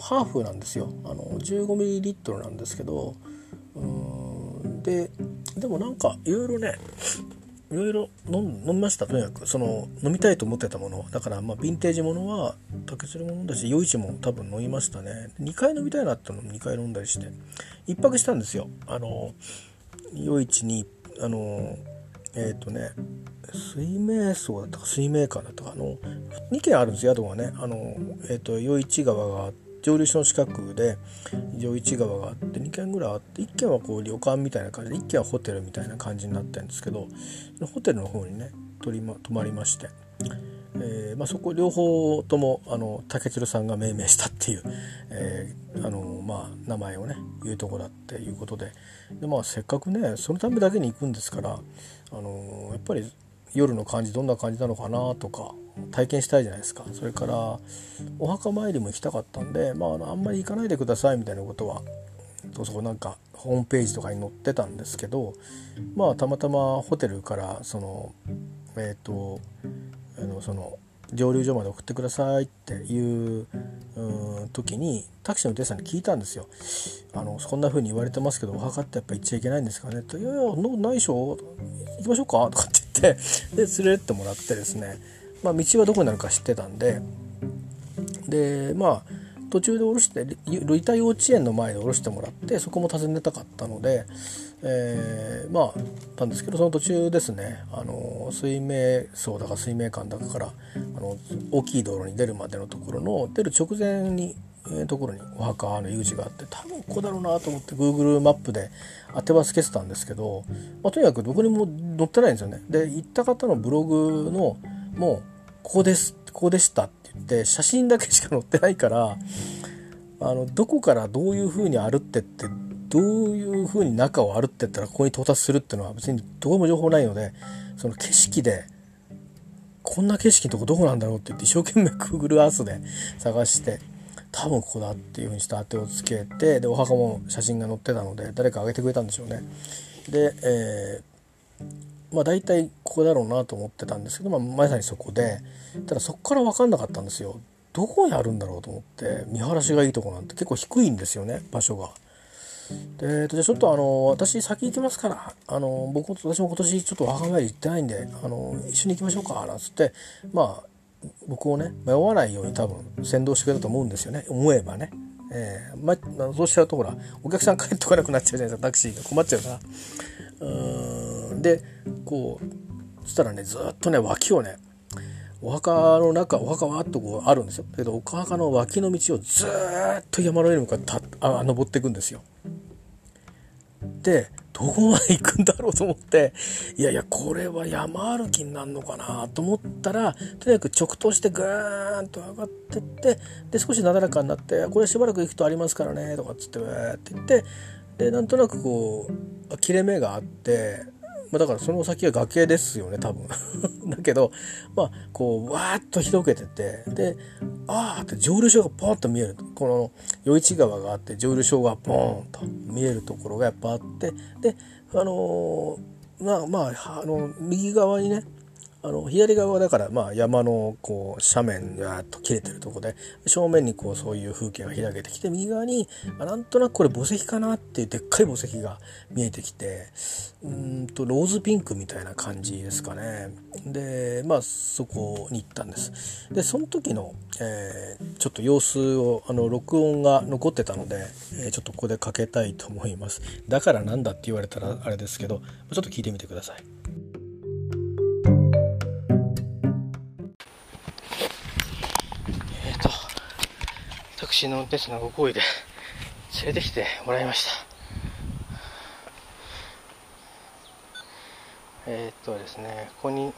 [SPEAKER 1] ハーフなんですよ。あの 15ml なんですけど。うんででもなんかいろいろねいろいろ飲みましたとにかく。その飲みたいと思ってたものだからまあヴィンテージものは竹鶴も飲んだし余市も多分飲みましたね。2回飲みたいなってのも2回飲んだりして。1泊したんですよ。あの余市にあのえっ、ー、とね水明荘だったか水明館だったかあの2軒あるんです宿がね。あのえっ、ー、と余市川があって上流市の近くで上市川があって2軒ぐらいあって1軒はこう旅館みたいな感じで1軒はホテルみたいな感じになってるんですけどホテルの方にね泊ま泊まりまして、えーまあ、そこ両方ともあの竹鶴さんが命名したっていう、えー、あのまあ、名前をね言うとこだっていうことでで、まあ、せっかくねそのためだけに行くんですからあのやっぱり夜の感じどんな感じなのかなとか体験したいじゃないですか。それからお墓参りも行きたかったんで、まあ、あのあんまり行かないでくださいみたいなことはそこなんかホームページとかに載ってたんですけどまあたまたまホテルからそのえっ、ー、とあのその蒸留所まで送ってくださいっていう時にタクシーの運転手さんに聞いたんですよ。あのこんな風に言われてますけどお墓ってやっぱ行っちゃいけないんですかね。って「いやいやそんなことないでしょ。行きましょうか」とかって言ってで連れてってもらってですね。まあ、道はどこになるか知ってたんででまあ途中で降ろしてルイタ幼稚園の前で降ろしてもらってそこも訪ねたかったので、えー、まあなんですけどその途中ですねあの水明層だか水明館だかからあの大きい道路に出るまでのところの出る直前にえー、ところにお墓の入り口があって多分ここだろうなと思って Google マップで当てはつけてたんですけど、まあ、とにかくどこにも載ってないんですよね。で行った方のブログのもうここですここでしたって言って写真だけしか載ってないからあのどこからどういうふうに歩ってってどういうふうに中を歩ってったらここに到達するっていうのは別にどこも情報ないのでその景色でこんな景色のとこどこなんだろうって言って一生懸命 Google Earth で探して多分ここだっていうふうにして当てをつけてでお墓も写真が載ってたので誰かあげてくれたんでしょうね。で、えーまあ大体ここだろうなと思ってたんですけど、まあ、まさにそこでただそこから分かんなかったんですよどこにあるんだろうと思って見晴らしがいいとこなんて結構低いんですよね場所が。でじゃあちょっとあの私先行きますからあの僕私も今年ちょっとお墓参り行ってないんであの一緒に行きましょうかなんつってまあ僕をね迷わないように多分先導してくれたと思うんですよね思えばね。えー、まあ、そうしちゃうとほらお客さん帰ってこなくなっちゃうじゃないですかタクシーが困っちゃうから。うん。でこうそしたらねずっとね脇をねお墓の中お墓はっとこうあるんですよ。だけどお墓の脇の道をずっと山の上に向かってあ登っていくんですよ。でどこまで行くんだろうと思っていやいやこれは山歩きになるのかなと思ったらとにかく直投してグーンと上がってってで少しなだらかになってこれしばらく行くとありますからねとかっつってーって言ってでなんとなくこう切れ目があって、まあ、だからその先は崖ですよね多分。だけどまあこうわーっと広げててでああって蒸留所がポンと見える。この余市川があって蒸留所がポンと見えるところがやっぱあってであのー、まあまああの右側にねあの左側はだからまあ山のこう斜面がと切れてるとこで正面にこうそういう風景が開けてきて右側にあなんとなくこれ墓石かなっていうでっかい墓石が見えてきてうんとローズピンクみたいな感じですかね。でまあそこに行ったんです。でその時の、えー、ちょっと様子をあの録音が残ってたので、えー、ちょっとここでかけたいと思います。だからなんだって言われたらあれですけどちょっと聞いてみてください。タクシーの運転手のご好意で連れてきてもらいました。えー、っとですねここに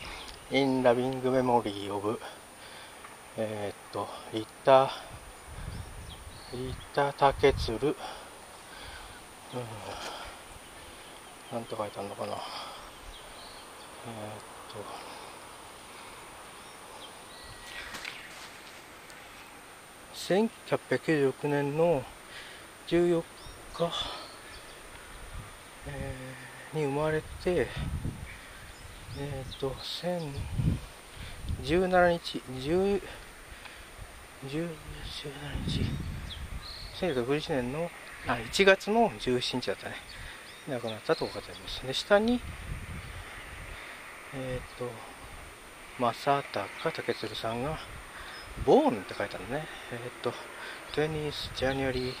[SPEAKER 1] 「In Loving Memory of」えー、っとリタリタタケツルうん。なんて書いてあるのかな。えー、っと1996年の14日、えー、に生まれて、えっ、ー、と、1017日、10、10 17日、1961年の、あ、1月の17日だったね。亡くなったと書いてあります。で、下に、えっ、ー、と、正隆武鶴さんが、ボーンって書いてあるね。えー、っと、20th January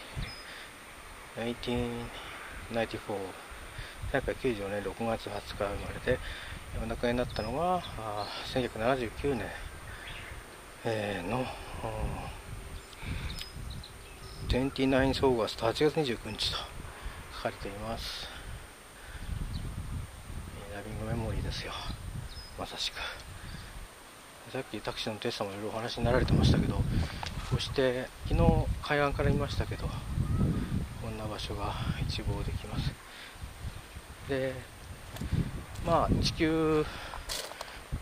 [SPEAKER 1] 1994 1994年6月20日生まれて、お亡くなりになったのがあ1979年、えー、の、29th August 8月29日と書かれています。ラビングメモリーですよ。まさしく。さっきタクシーのテストもいろいろお話になられてましたけどこうして昨日海岸から見ましたけどこんな場所が一望できます。でまあ地球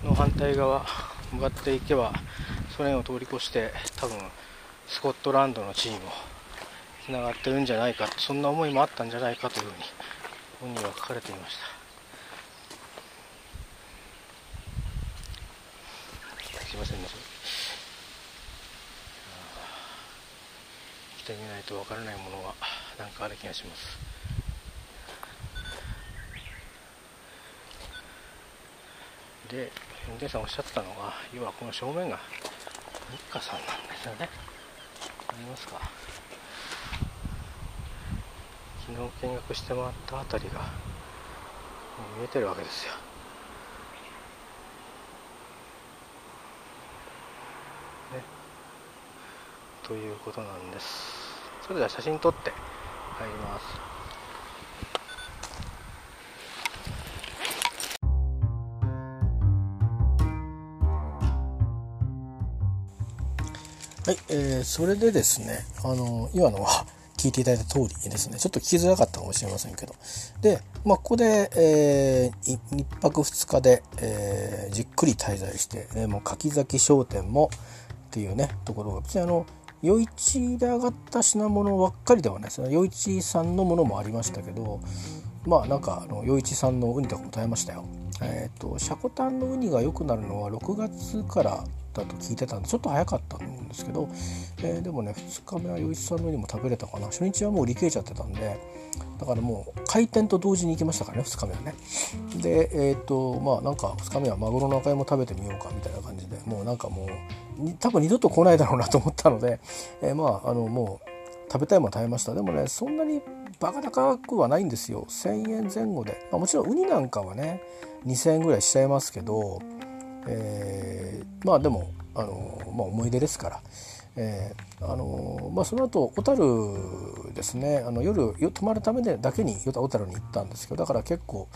[SPEAKER 1] の反対側向かっていけばソ連を通り越して多分スコットランドの地にもつながってるんじゃないかそんな思いもあったんじゃないかというふうに本には書かれていました。すいませんね。来てみないとわからないものが何かある気がします。で運転手さんおっしゃってたのが要はこの正面が日課さんなんですよね。ありますか？昨日見学して回った辺りが見えてるわけですよ。ということなんです。それでは写真撮って帰ります。はい、えー、それでですねあの今のは 聞いていただいた通りですね。ちょっと聞きづらかったかもしれませんけど。で、まあ、ここで、えー、1泊2日で、えー、じっくり滞在して、えー、もう柿崎商店もっていうねところが別にあの余市で上がった品物ばっかりではないですね。余市さんのものもありましたけどまあなんかあの余市さんのウニとかも食べましたよ。えっ、ー、とシャコタンのウニが良くなるのは6月からだと聞いてたんでちょっと早かったんですけど、えー、でもね2日目は余市さんのウニも食べれたかな。初日はもう売り切れちゃってたんでだからもう開店と同時に行きましたからね2日目はね。でえっ、ー、とまあなんか2日目はマグロの赤いも食べてみようかみたいな感じでもうなんかもう多分二度と来ないだろうなと思ったので、えー、まああのもう食べたいもの食べました。でもねそんなにバカ高くはないんですよ。1,000円前後で、まあ、もちろんウニなんかはね2,000円ぐらいしちゃいますけど、えー、まあでもあの、まあ、思い出ですから。えー、あのまあ、その後小樽ですねあの夜泊まるためでだけに小樽に行ったんですけどだから結構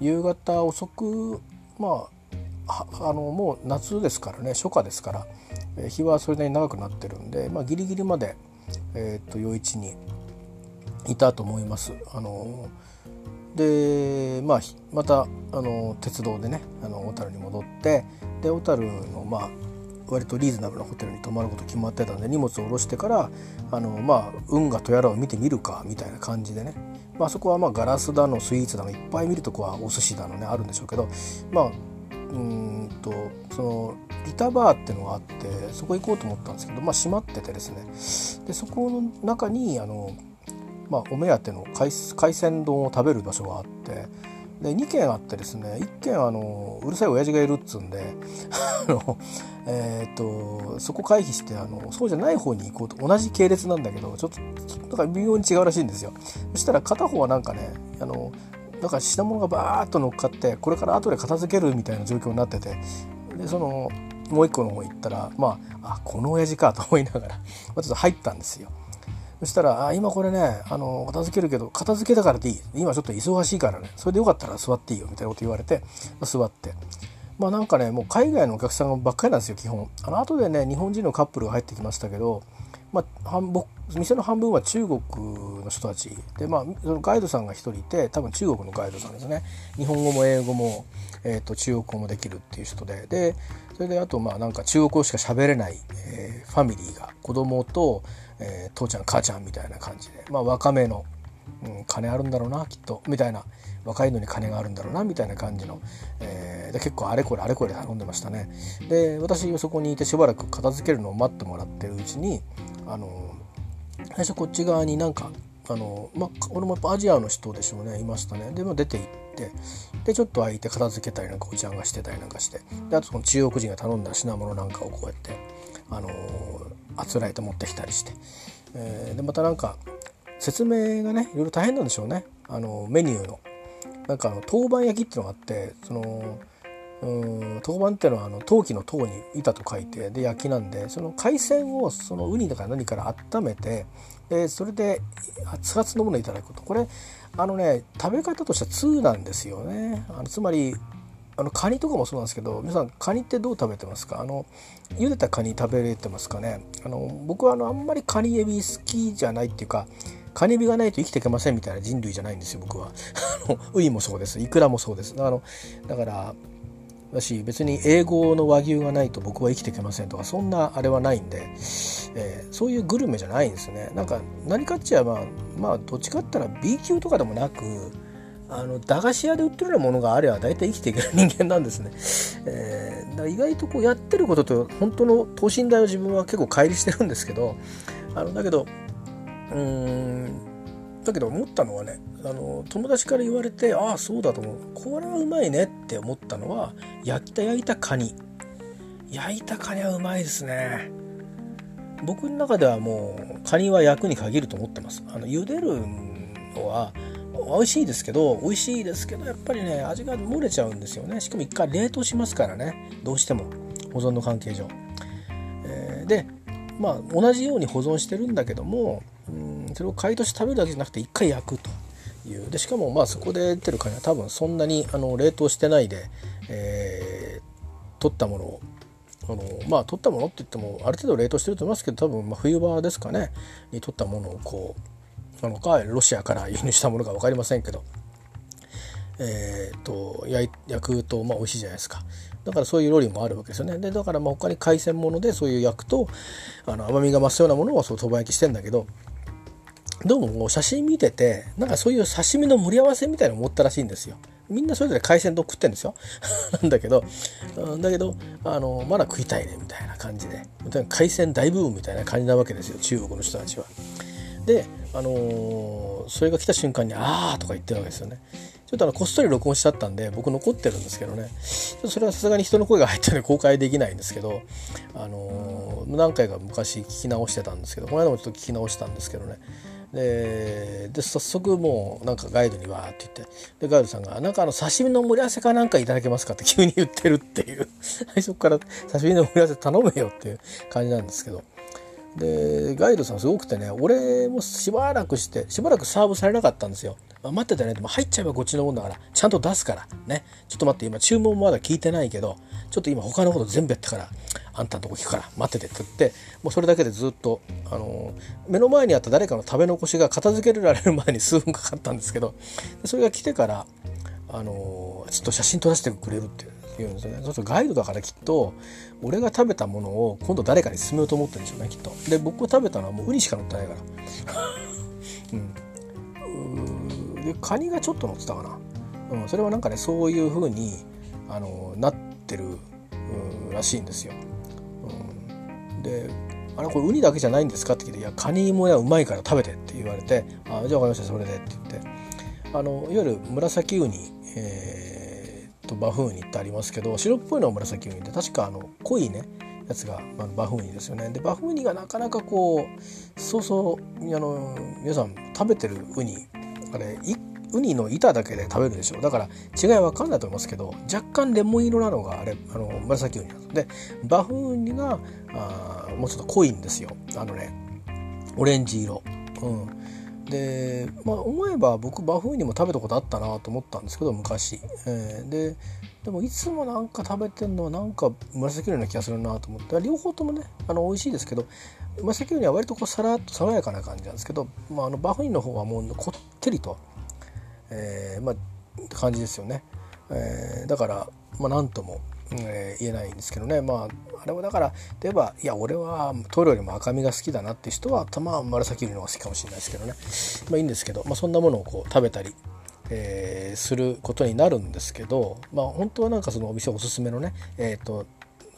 [SPEAKER 1] 夕方遅くまああのもう夏ですからね初夏ですから日はそれなりに長くなってるんで、まあ、ギリギリまで、えー、と余市にいたと思います。あので、まあ、またあの鉄道でねあの小樽に戻ってで小樽のまあ割とリーズナブルなホテルに泊まること決まってたんで荷物を下ろしてからあの、まあ、運河とやらを見てみるかみたいな感じでね、まあそこはまあガラスだのスイーツだのいっぱい見るとこはお寿司だのねあるんでしょうけどまあうんとそのリタバーっていうのがあってそこ行こうと思ったんですけど、まあ、閉まっててですね。でそこの中にあの、まあ、お目当ての海海鮮丼を食べる場所があってで2軒あってですね1軒あのうるさい親父がいるっつうんで あの、えーと、そこ回避してあのそうじゃない方に行こうと同じ系列なんだけどちょっとなんか微妙に違うらしいんですよ。そしたら片方はなんかねあのなんか品物がバーッと乗っかってこれから後で片付けるみたいな状況になっててでそのもう一個の方行ったらまああこの親父かと思いながら、ま、ちょっと入ったんですよ。そしたら「あ今これねあの片付けるけど片付けだからでいい。今ちょっと忙しいからね。それでよかったら座っていいよ」みたいなこと言われて座って。まあなんかねもう海外のお客さんばっかりなんですよ基本。あの後でね日本人のカップルが入ってきましたけどまあ、店の半分は中国の人たち。で、まあ、そのガイドさんが1人いて多分中国のガイドさんですね。日本語も英語も、えーと、中国語もできるっていう人で。でそれであとまあなんか中国語しか喋れない、えー、ファミリーが子供と、えー、父ちゃん母ちゃんみたいな感じで、まあ、若めの、うん、金あるんだろうなきっと。みたいな。若いのに金があるんだろうなみたいな感じの、えー、で結構あれこれあれこれ頼んでましたね。で私そこにいてしばらく片付けるのを待ってもらってるうちにあの最初こっち側になんかあのまあ俺もやっぱアジアの人でしょうねいましたね。でも出て行ってでちょっと空いて片付けたりなんかおじちゃんがしてたりなんかしてであとその中国人が頼んだ品物なんかをこうやってあのあつらえて持ってきたりして、えー、でまたなんか説明がねいろいろ大変なんでしょうね。あのメニューの。なんかあの当番焼きっていうのがあってそのうん当番っていうのはあの陶器の陶に板と書いてで焼きなんでその海鮮をそのウニだから何から温めてでそれで熱々のものをいただくと。これあのね食べ方としては通なんですよね。あのつまりあのカニとかもそうなんですけど皆さんカニってどう食べてますか？あの茹でたカニ食べれてますかね？あの僕はあのあんまりカニエビ好きじゃないっていうかカニビがないと生きていけませんみたいな人類じゃないんですよ僕は。ウニもそうです。イクラもそうです。あのだからだし別に英語の和牛がないと僕は生きていけませんとかそんなあれはないんで、えー、そういうグルメじゃないんですね。なんか何かっちゃまあまあどっちかって言ったら B 級とかでもなくあの駄菓子屋で売ってるようなものがあれば大体生きていける人間なんですね、えー、だ意外とこうやってることと本当の等身大を自分は結構乖離してるんですけどあのだけどうんだけど思ったのはねあの友達から言われてああそうだと思う。これはうまいねって思ったのは焼いた焼いたカニ。焼いたカニはうまいですね。僕の中ではもうカニは焼くに限ると思ってます。あの茹でるのは美味しいですけど美味しいですけどやっぱりね味が漏れちゃうんですよね。しかも一回冷凍しますからね。どうしても。保存の関係上、えー、でまあ同じように保存してるんだけどもうんそれを買いとして食べるだけじゃなくて一回焼くという。でしかもまあそこで出てるカニは多分そんなにあの冷凍してないで、えー、取ったものをあのまあ取ったものって言ってもある程度冷凍してると思いますけど多分まあ冬場ですかねに取ったものをこうなのかロシアから輸入したものか分かりませんけどえーと、焼くとまあ美味しいじゃないですか。だからそういう料理もあるわけですよね。でだからまあ他に海鮮物でそういう焼くとあの甘みが増すようなものをそう当番焼きしてんだけどどうも写真見ててなんかそういう刺身の盛り合わせみたいなのを思ったらしいんですよ。みんなそれぞれ海鮮丼食ってんですよ。なんだけどだけどあのまだ食いたいねみたいな感じで。海鮮大ブームみたいな感じなわけですよ中国の人たちは。であのー、それが来た瞬間に「ああ」とか言ってるわけですよね。ちょっとあのこっそり録音しちゃったんで僕残ってるんですけどね。それはさすがに人の声が入ってるんで公開できないんですけど、あのー、何回か昔聞き直してたんですけどこの間もちょっと聞き直したんですけどね。でで早速もうなんかガイドにわーって言ってでガイドさんが「なんかあの刺身の盛り合わせかなんかいただけますか?」って急に言ってるっていう。最初から刺身の盛り合わせ頼めよっていう感じなんですけど。でガイドさんすごくてね俺もしばらくしてしばらくサーブされなかったんですよ。ま待ってたね。でも入っちゃえばこっちのもんだからちゃんと出すからね。ちょっと待って今注文もまだ聞いてないけどちょっと今他のこと全部やってからあんたのとこ聞くから待っててって言ってもうそれだけでずっと、あの目の前にあった誰かの食べ残しが片付けられる前に数分かかったんですけどそれが来てから、あのちょっと写真撮らせてくれるって言うんですよね。そうするとガイドだからきっと俺が食べたものを今度誰かに勧めようと思ってるんでしょうねきっと。で僕が食べたのはもうウニしか乗ってないから。うん。でカニがちょっと乗ってたかな、うん、それはなんかねそういう風にあのなっててるらしいんですよ。うん、であれこれウニだけじゃないんですかって聞いて「いやカニもやうまいから食べて」って言われて「あじゃあ分かりましたそれで」って言って。あのいわゆる紫ウニ、えー、とバフンウニってありますけど白っぽいのは紫ウニで確かあの濃いねやつが、まあ、バフンウニですよね。でバフンウニがなかなかこうそうそうあの皆さん食べてるウニあれ1ウニの板だけで食べるでしょ。だから違い分かんないと思いますけど若干レモン色なのがあれあの紫ウニなんでバフウニがあもうちょっと濃いんですよ。あのねオレンジ色。うん。でまあ思えば僕バフウニも食べたことあったなと思ったんですけど昔、えー、ででもいつもなんか食べてんのはなんか紫ウニな気がするなと思って。両方ともねあの美味しいですけど紫ウニは割とこうさらっと爽やかな感じなんですけど、まあ、あのバフウニの方はもうこってりとえー、まあ感じですよね、えー、だからまあ何とも、えー、言えないんですけどね。まああれはだから例えばいや俺はトイレよりも赤身が好きだなって人はたま紫色の方が好きかもしれないですけどね。まあいいんですけど、まあ、そんなものをこう食べたりえー、することになるんですけど、まあ、本当はなんかそのお店おすすめのね、えーと、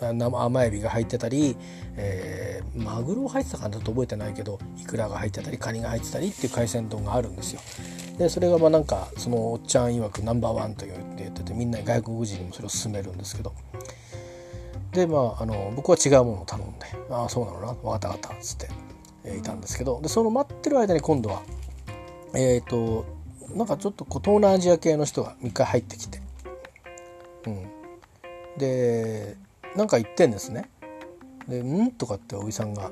[SPEAKER 1] 甘エビが入ってたり、えー、マグロ入ってたかなと覚えてないけどイクラが入ってたりカニが入ってたりっていう海鮮丼があるんですよ。でそれがまあなんかそのおっちゃん曰くナンバーワンと言って言っててみんな外国人にもそれを勧めるんですけど。でまああの僕は違うものを頼んで「ああそうなのな分かった分かった」っつって、えー、いたんですけど。でその待ってる間に今度はえっ、ー、となんかちょっとこう東南アジア系の人が3日入ってきて、うん、でなんか言ってんですね。で「ん?」とかっておじさんが、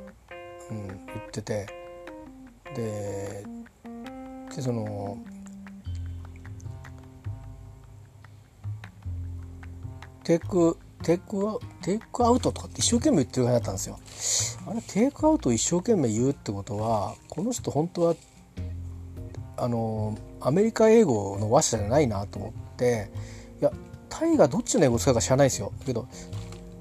[SPEAKER 1] うん、言ってて。ででそのテイクテイクテイクアウトとかって一生懸命言ってる感じだったんですよ。あれテイクアウト一生懸命言うってことはこの人本当はあのアメリカ英語の話者じゃないなと思っていやタイがどっちの英語使うか知らないですよだけど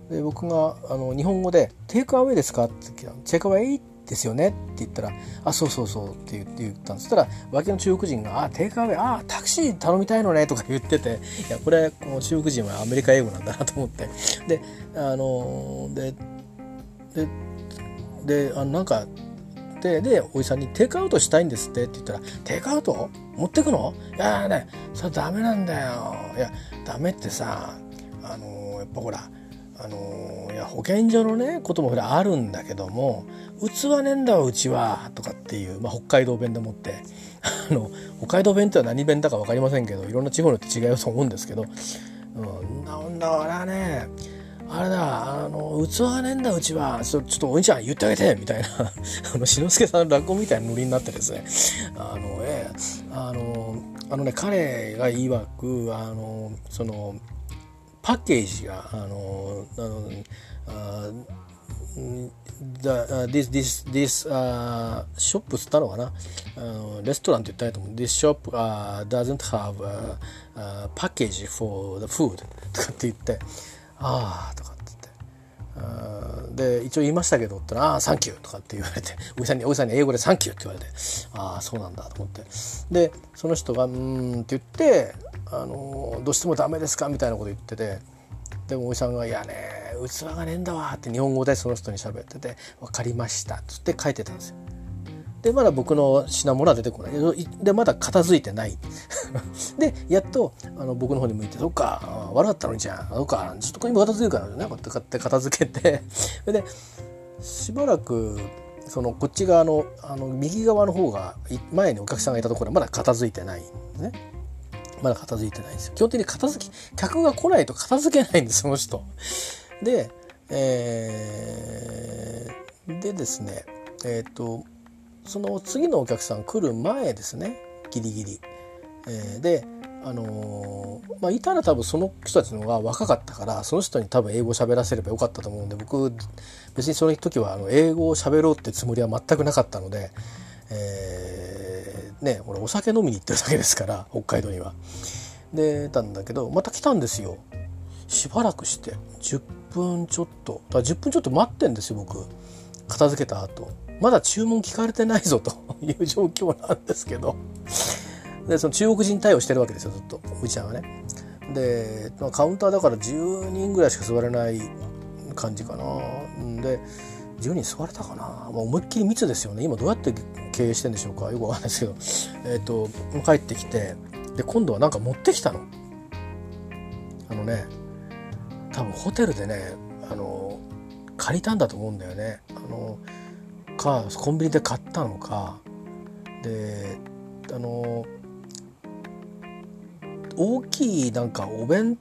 [SPEAKER 1] で僕があの日本語で「takeaway ですか?」って聞いた「takeaway ですよね」って言ったら「あそうそうそう」って言ってたんです。そしたら脇の中国人が「あ takeaway あタクシー頼みたいのね」とか言ってていやこれこの中国人はアメリカ英語なんだなと思って。であのででであのなんかででおじさんに「テイクアウトしたいんですって」って言ったら「テイクアウト？持ってくの？いやねそれダメなんだよ。いやダメってさあのやっぱほらあのいや保健所のねこともあるんだけども器ねえんだうちはとかっていう、まあ、北海道弁でもってあの北海道弁っては何弁だか分かりませんけどいろんな地方によって違うと思うんですけど、うん、なんだあれはねあれだあの器がねえんだうちはちょっとお兄ちゃん言ってあげてみたいな あの志の輔さんの落語みたいなノリになってですねあのええあのあのね彼が曰くあのそのパッケージがあのあのあ The, this, this this uh, shop つったのかな、uh, レストランって言ったらいいと思う。This shop、uh, doesn't have a, a package for the food とかって言って。ああとかって言って。で一応言いましたけどってああサンキューとかって言われて。おじさんにおじさんに英語でサンキューって言われて。ああそうなんだと思って。でその人がうんって言ってあのどうしてもダメですか？みたいなこと言っててでもおじさんが「いやね器がねえんだわ」って日本語でその人に喋ってて「分かりました」っつって書いてたんですよ。でまだ僕の品物は出てこない。でまだ片付いてない。でやっとあの僕の方に向いて「そっか悪かったのにじゃん。そっかちょっとここにも片付けるからね」こうやって片付けて。でしばらくそのこっち側のあの右側の方が前にお客さんがいたところはまだ片付いてないんですね。まだ片付いてないんですよ。基本的に片付き、客が来ないと片付けないんです、その人。で、えー、でですね、えっ、ー、と、その次のお客さん来る前ですね、ギリギリ。えー、で、あのー、まあ、いたら多分その人たちの方が若かったからその人に多分英語を喋らせればよかったと思うんで僕別にその時はあの英語を喋ろうってつもりは全くなかったので、えー、ね俺お酒飲みに行ってるだけですから北海道には。でたんだけどまた来たんですよ。しばらくして。10分ちょっと。だ10分ちょっと待ってんですよ僕。片付けた後。まだ注文聞かれてないぞと。いう状況なんですけど。でその中国人対応してるわけですよずっと。うちゃんはね。で、まあ、カウンターだから10人ぐらいしか座れない感じかな。で10人座れたかな、まあ、思いっきり密ですよね。今どうやって経営してんでしょうか？よくわかんないですけど、えーと、帰ってきてで今度はなんか持ってきたの。あのね多分ホテルでねあの借りたんだと思うんだよね。あのかコンビニで買ったのか。であの大きいなんかお弁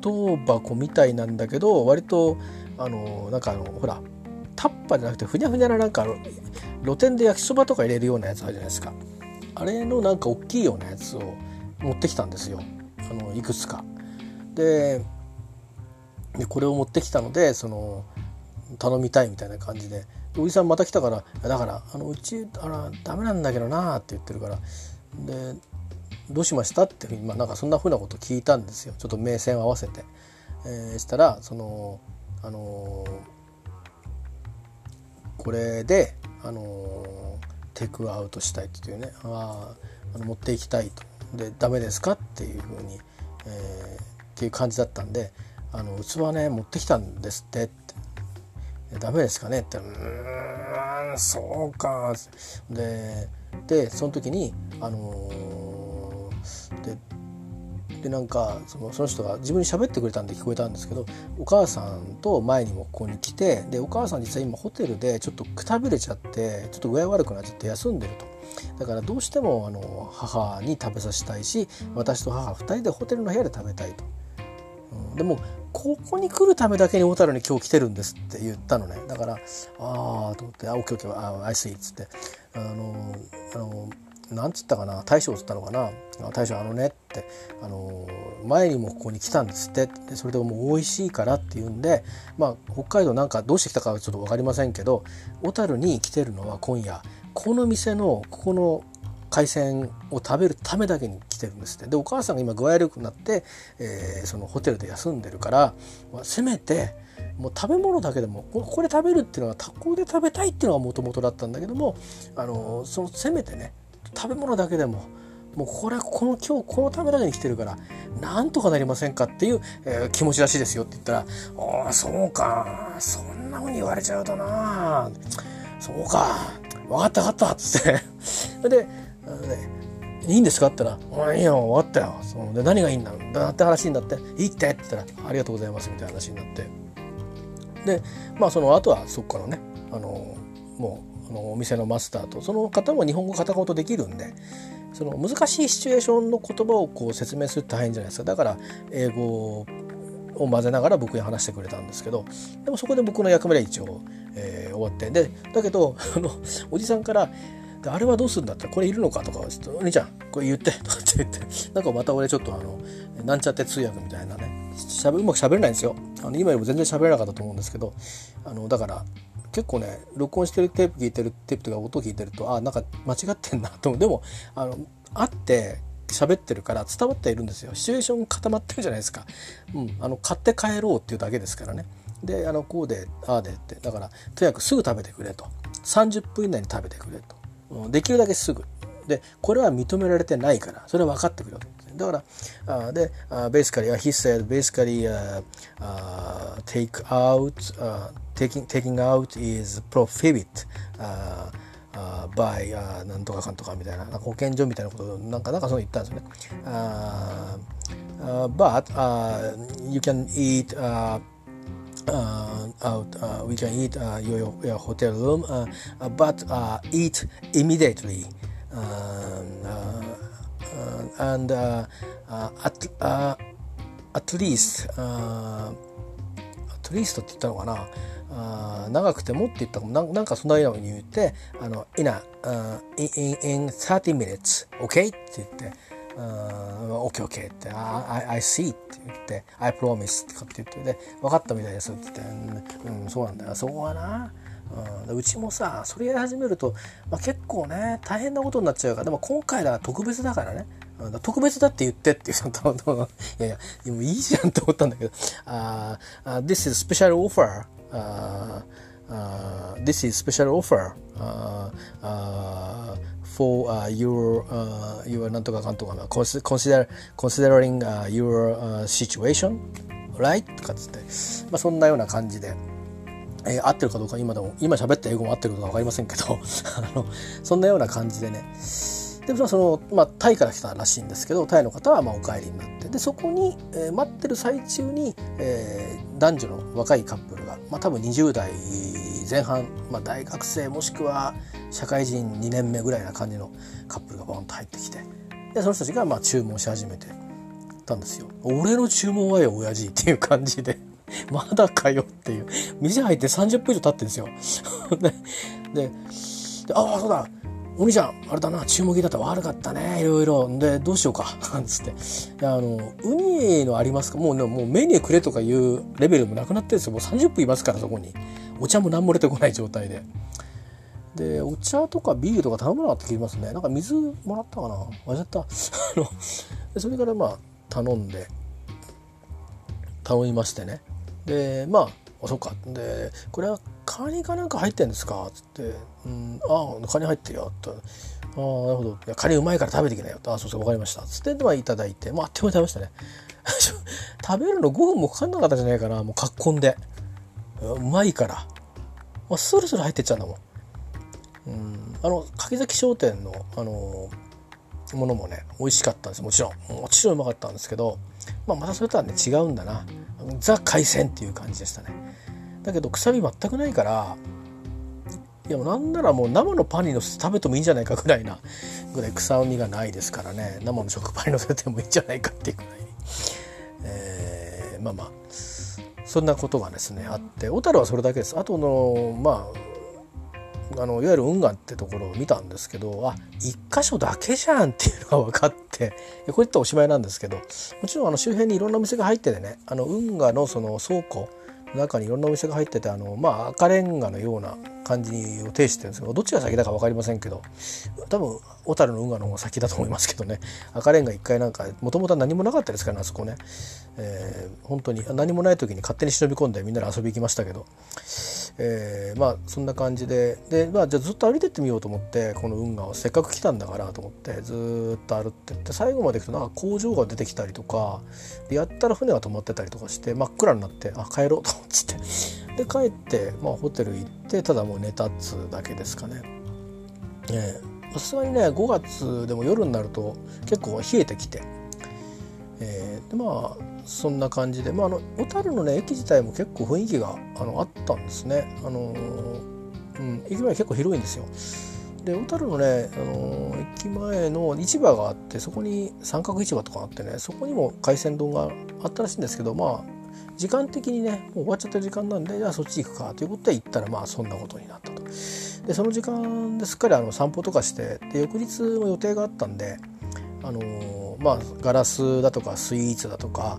[SPEAKER 1] 当箱みたいなんだけど割とあのなんかあのほらタッパじゃなくてふにゃふにゃななんか露店で焼きそばとか入れるようなやつあるじゃないですかあれのなんか大きいようなやつを持ってきたんですよあのいくつか。ででこれを持ってきたのでその頼みたいみたいな感じでおじさんまた来たから「だからあのうちあらダメなんだけどな」って言ってるからで「どうしました?」ってまあ、なんかそんなふうなこと聞いたんですよちょっと目線を合わせて。えー、したらそのあのー、これであのテイクアウトしたいっていうねああの持っていきたいと。でダメですかっていうふうに、えー、っていう感じだったんで「あの器ね持ってきたんですって」って「ダメですかね?」って「うんそうか」ででその時にあのー、ででなんかそのその人が自分に喋ってくれたんで聞こえたんですけどお母さんと前にもここに来てでお母さん実は今ホテルでちょっとくたびれちゃってちょっと具合悪くなっちゃって休んでると。だからどうしてもあの母に食べさせたいし私と母2人でホテルの部屋で食べたいと、うん、でもここに来るためだけに小樽に今日来てるんですって言ったのね。だからああと思って「あオッケーオッケーあアイスイ」っつって。あのあのなんつったかな？大将つったのかな？大将あのねってあの前にもここに来たんですって。でそれでもう美味しいからっていうんでまあ北海道なんかどうして来たかはちょっと分かりませんけど小樽に来てるのは今夜この店のここの海鮮を食べるためだけに来てるんですって。でお母さんが今具合悪くなって、えー、そのホテルで休んでるから、まあ、せめてもう食べ物だけでもここで食べるっていうのはここで食べたいっていうのがもともとだったんだけどもあのそのせめてね食べ物だけでももうこれこの今日このためだけに来てるからなんとかなりませんかっていう、えー、気持ちらしいですよって言ったら「ああそうかそんなふうに言われちゃうとな。そうか分かった分かった」っつってで「いいんですか?」って言ったら「いいよ終わったよ」そので何がいいんだだって話になって「いいって」って言ったら「ありがとうございます」みたいな話になって。でまあその後はそこからねあのもうあのお店のマスターとその方も日本語片言できるんでその難しいシチュエーションの言葉をこう説明するって大変じゃないですかだから英語を混ぜながら僕に話してくれたんですけどでもそこで僕の役目は一応、えー、終わってでだけどあのおじさんから「あれはどうするんだったらこれいるのか?」とか「ちょっとお兄ちゃんこれ言って」とかって言ってなんかまた俺ちょっとあのなんちゃって通訳みたいなねしゃべうまく喋れないんですよ。あの今よりも全然喋れなかったと思うんですけどあのだから結構ね録音してるテープ聞いてるテープとか音聞いてるとあなんか間違ってんなと思う。でもあの会って喋ってるから伝わっているんですよ。シチュエーション固まってるじゃないですか、うん、あの買って帰ろうっていうだけですからね。であのこうでああでって。だからとにかくすぐ食べてくれと。30分以内に食べてくれと、うん、できるだけすぐ。でこれは認められてないからそれは分かってくれとだから、uh, で、uh, basically, uh, he said basically uh, uh, take out, uh, taking, taking out is prohibit uh, uh, by、uh, なんとかかんとかみたいななんか保健所みたいなことなんかなんかそう言ったんですよね。Uh, uh, but uh, you can eat uh, uh, out uh, we can eat uh, your, your hotel room uh, uh, but uh, eat immediately uh, uh, and uh, uh, at, uh, at least uh, at least って言ったのかな。あ長くてもって言ったかも。ななんかそんなように言ってあの in, a, uh, in, in 30 minutes OK? って言って「OKOK」って。I, I see」って言って「I promise」とかって言って。で「分かったみたいです」って言って「うんそうなんだよ。そこはな。うん、うちもさそれやり始めると、まあ、結構ね大変なことになっちゃうからでも今回だ特別だからね、うん、特別だって言ってって言う たいやいやいいじゃんと思ったんだけど。uh, This is special offer uh, This is special offer uh, uh, for your uh, your なんとかかんとか considering your situation right? とかつって、まあ、そんなような感じで。えー、合ってるかどうか今でも今喋った英語も合ってるか分かりませんけど あのそんなような感じでね。でその、まあ、タイから来たらしいんですけどタイの方はまあお帰りになって。でそこに、えー、待ってる最中に、えー、男女の若いカップルが、まあ、多分20代前半、まあ、大学生もしくは社会人2年目ぐらいな感じのカップルがボンと入ってきて。でその人たちがまあ注文し始めてたんですよ。俺の注文はよ親父っていう感じで。まだかよっていう。店入って30分以上経ってんですよ。ででああそうだ。お兄ちゃんあれだな。注文聞いたった悪かったね。いろいろ。でどうしようか。つって。あのウニのありますか？もう,、ね、もうメニューくれとかいうレベルもなくなってるんですよ。もう30分いますからそこに。お茶も何も出てこない状態で。でお茶とかビールとか頼まなかった気がしますね。なんか水もらったかな？忘れた。あのそれからまあ頼んで。頼みましてね。でまあそっか。でこれはカニかなんか入ってんですか?」っつって「うんああカニ入ってるよ」と「ああなるほど。いやカニうまいから食べてきなよ」と「あそうそう分かりました」つってまあいただいてまああっという間に食べましたね。食べるの5分もかかんなかったじゃないかなもうかっこんで。うまいから、まあ、スルスル入ってっちゃうんだもん。うんあの柿崎商店のあのものもね美味しかったんです。もちろん。もちろんうまかったんですけど、まあ、またそれとはね違うんだな。ザ海鮮っていう感じでしたね。だけど臭み全くないからいやなんならもう生のパンにのせて食べてもいいんじゃないかぐらいなぐらい臭みがないですからね。生の食パンにのせてもいいんじゃないかっていうぐらい、えー、まあまあ。そんなことがですねあって小樽はそれだけです。あとのまああのいわゆる運河ってところを見たんですけどあ一箇所だけじゃんっていうのが分かってこういったおしまいなんですけどもちろんあの周辺にいろんなお店が入っててねあの運河のその倉庫の中にいろんなお店が入っててあの、まあ、赤レンガのような感じを呈してるんですけどどっちが先だか分かりませんけど多分小樽の運河の方が先だと思いますけどね。赤レンガ一回なんかもともとは何もなかったですからねあそこね、えー、本当に何もない時に勝手に忍び込んでみんなで遊び行きましたけど、えー、まあそんな感じでで、まあ、じゃあずっと歩いてってみようと思ってこの運河をせっかく来たんだからと思ってずっと歩ってって最後まで行くとなんか工場が出てきたりとかやったら船が止まってたりとかして真っ暗になってあ帰ろうと思ってで帰って、まあ、ホテル行ってただもう寝たっつうだけですかね。えー、さすがにね5月でも夜になると結構冷えてきて、えー、でまあそんな感じで、まあ、あの小樽のね駅自体も結構雰囲気があのあったんですね。あのうん、駅前結構広いんですよ。で小樽のね、あの駅前の市場があってそこに三角市場とかあってねそこにも海鮮丼があったらしいんですけどまあ時間的にねもう終わっちゃってる時間なんでじゃあそっち行くかということで行ったらまあそんなことになったと。でその時間ですっかりあの散歩とかしてで翌日も予定があったんであの、まあガラスだとかスイーツだとか、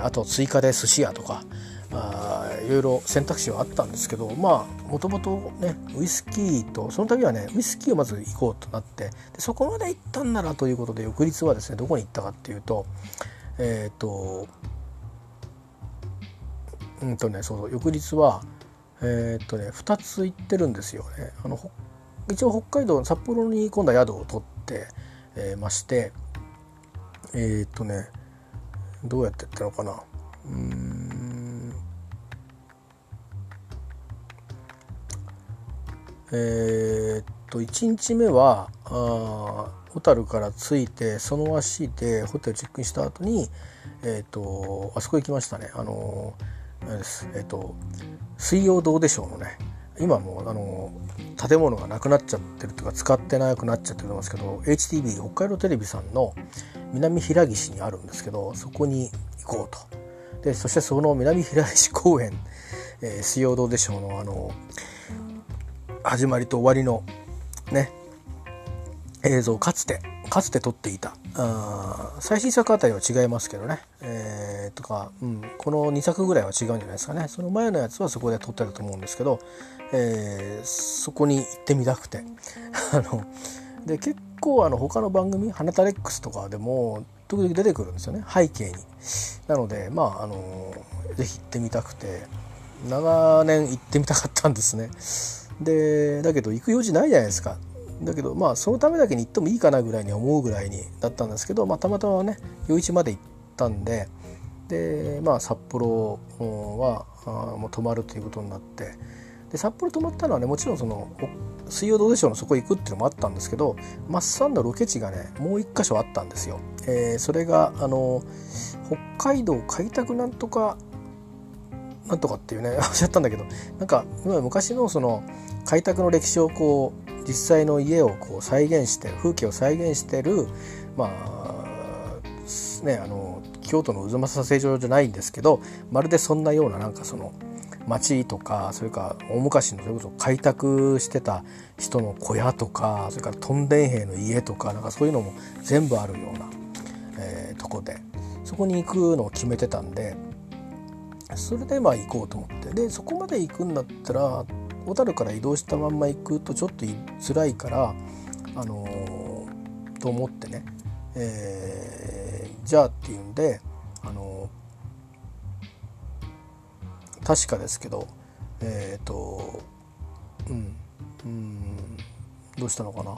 [SPEAKER 1] あと追加で寿司屋とかあいろいろ選択肢はあったんですけどまあもともとねウイスキーとその度はねウイスキーをまず行こうとなってでそこまで行ったんならということで翌日はですねどこに行ったかっていうとえっ、ー、とうんとねそう翌日はえー、っとね2つ行ってるんですよね。あの一応北海道札幌に今度は宿を取って、えー、ましてえ、っとねどうやってったのかな。うん。えー、っと1日目はあ小樽から着いてその足でホテルチェックインした後にえー、っとあそこ行きましたね。あのあれです。えっと水曜どうでしょうのね。今もあの建物がなくなっちゃってるというか使ってなくなっちゃってると思いますけど HTB 北海道テレビさんの南平岸にあるんですけどそこに行こうと。でそしてその南平岸公園、えー、水曜どうでしょうのあの始まりと終わりのね映像かつてかつて撮っていたあ最新作あたりは違いますけどね、えー、とか、うん、この2作ぐらいは違うんじゃないですかね。その前のやつはそこで撮ってると思うんですけど、えー、そこに行ってみたくて あので結構あの他の番組「花タレックス」とかでも時々出てくるんですよね背景に。なのでまああの是非行ってみたくて長年行ってみたかったんですね。でだけど行く用事ないじゃないですかだけどまあそのためだけに行ってもいいかなぐらいに思うぐらいにだったんですけど、まあ、たまたまね余市まで行ったんででまあ札幌はあもう泊まるということになってで札幌泊まったのはねもちろんその水曜どうでしょうのそこ行くっていうのもあったんですけどマッサンのロケ地がねもう一箇所あったんですよ。えー、それがあの北海道開拓なんとかなんとかっていうね おっしゃったんだけどなんか昔のその開拓の歴史をこう実際の家をこう再現して風景を再現してるまあねあの京都の渦政成城じゃないんですけどまるでそんなようななんかその町とかそれから大昔のそれこそ開拓してた人の小屋とかそれから屯田兵の家とかなんかそういうのも全部あるような、えー、とこでそこに行くのを決めてたんでそれでまあ行こうと思ってでそこまで行くんだったら小樽から移動したまんま行くとちょっと辛いからあのー、と思ってね、えー、じゃあっていうんであの、確かですけどえっ、ー、とうんうんどうしたのかな？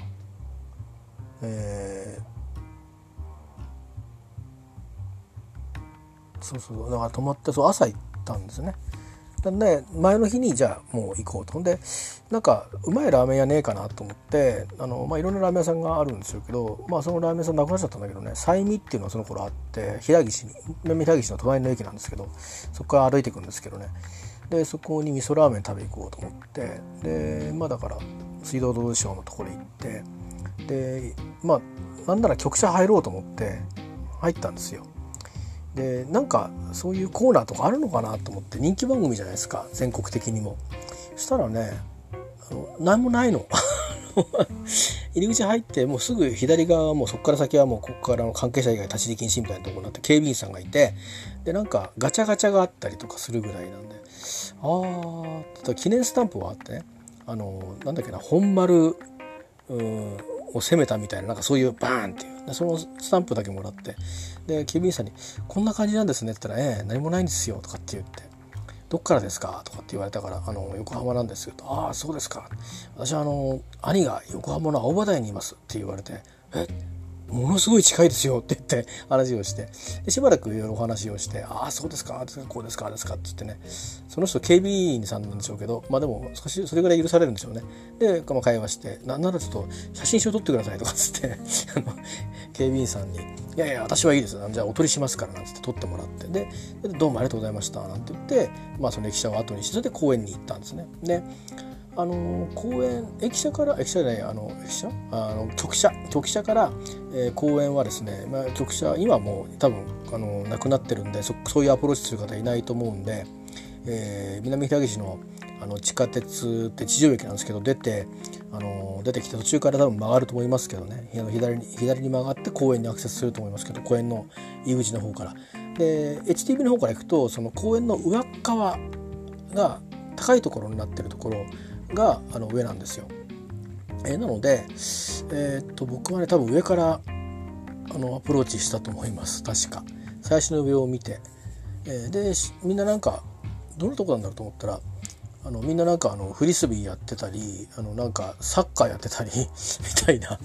[SPEAKER 1] えー、そうそうだから泊まってそう朝行ったんですね。なんで前の日にじゃあもう行こうと。んでなんかうまいラーメン屋ねえかなと思ってあの、まあ、いろんなラーメン屋さんがあるんですけど、まあ、そのラーメン屋さんなくなっちゃったんだけどね西見っていうのはその頃あって平岸に南平岸の隣の駅なんですけどそこから歩いていくんですけどね。でそこに味噌ラーメン食べ行こうと思ってでまあだから水道道省のところに行ってでまあなんなら局舎入ろうと思って入ったんですよ。でなんかそういうコーナーとかあるのかなと思って人気番組じゃないですか。全国的にも。そしたらね何もないの。入り口入ってもうすぐ左側はもうそこから先はもうここからの関係者以外立ち入り禁止みたいなところになって警備員さんがいてでなんかガチャガチャがあったりとかするぐらいなんでああ記念スタンプはあってね。あのなんだっけな本丸を攻めたみたいななんかそういうバーンっていう。そのスタンプだけもらってで警備員さんに「こんな感じなんですね」って言ったら「ええ何もないんですよ」とかって言って「どっからですか?」とかって言われたから「あの横浜なんですよ」と「ああそうですか」私はあの兄が横浜の青葉台にいますって言われて「えっものすごい近いですよって言って話をして。でしばらくいろいろお話をして「ああそうですかこうですかですか」って言ってね。その人警備員さんなんでしょうけどまあでも少しそれぐらい許されるんでしょうね。で、まあ、会話して「なんならちょっと写真集撮ってください」とかっつって 警備員さんに「いやいや私はいいです。じゃあお取りしますから」なんつって撮ってもらって。で「どうもありがとうございました」なんて言って、まあ、その駅舎を後にしてそれで公園に行ったんですね。であの公園駅舎から駅舎じゃないあの駅舎？あの局舎。局舎から、えー、公園はですね、まあ、局舎今もう多分あのなくなってるんでそそういうアプローチする方いないと思うんで、えー、南平岸のあの地下鉄って地上駅なんですけど出てあの出てきて途中から多分曲がると思いますけどね。左に左に曲がって公園にアクセスすると思いますけど公園の入り口の方から。で HTV の方から行くとその公園の上側が高いところになってるところがあの上なんですよ。えー、なので、えー、っと僕はね多分上からあのアプローチしたと思います。確か。最初の上を見て、えー、でみんななんかどのとこなんだろうと思ったらあのみんななんかあのフリスビーやってたりあのなんかサッカーやってたり みたいな、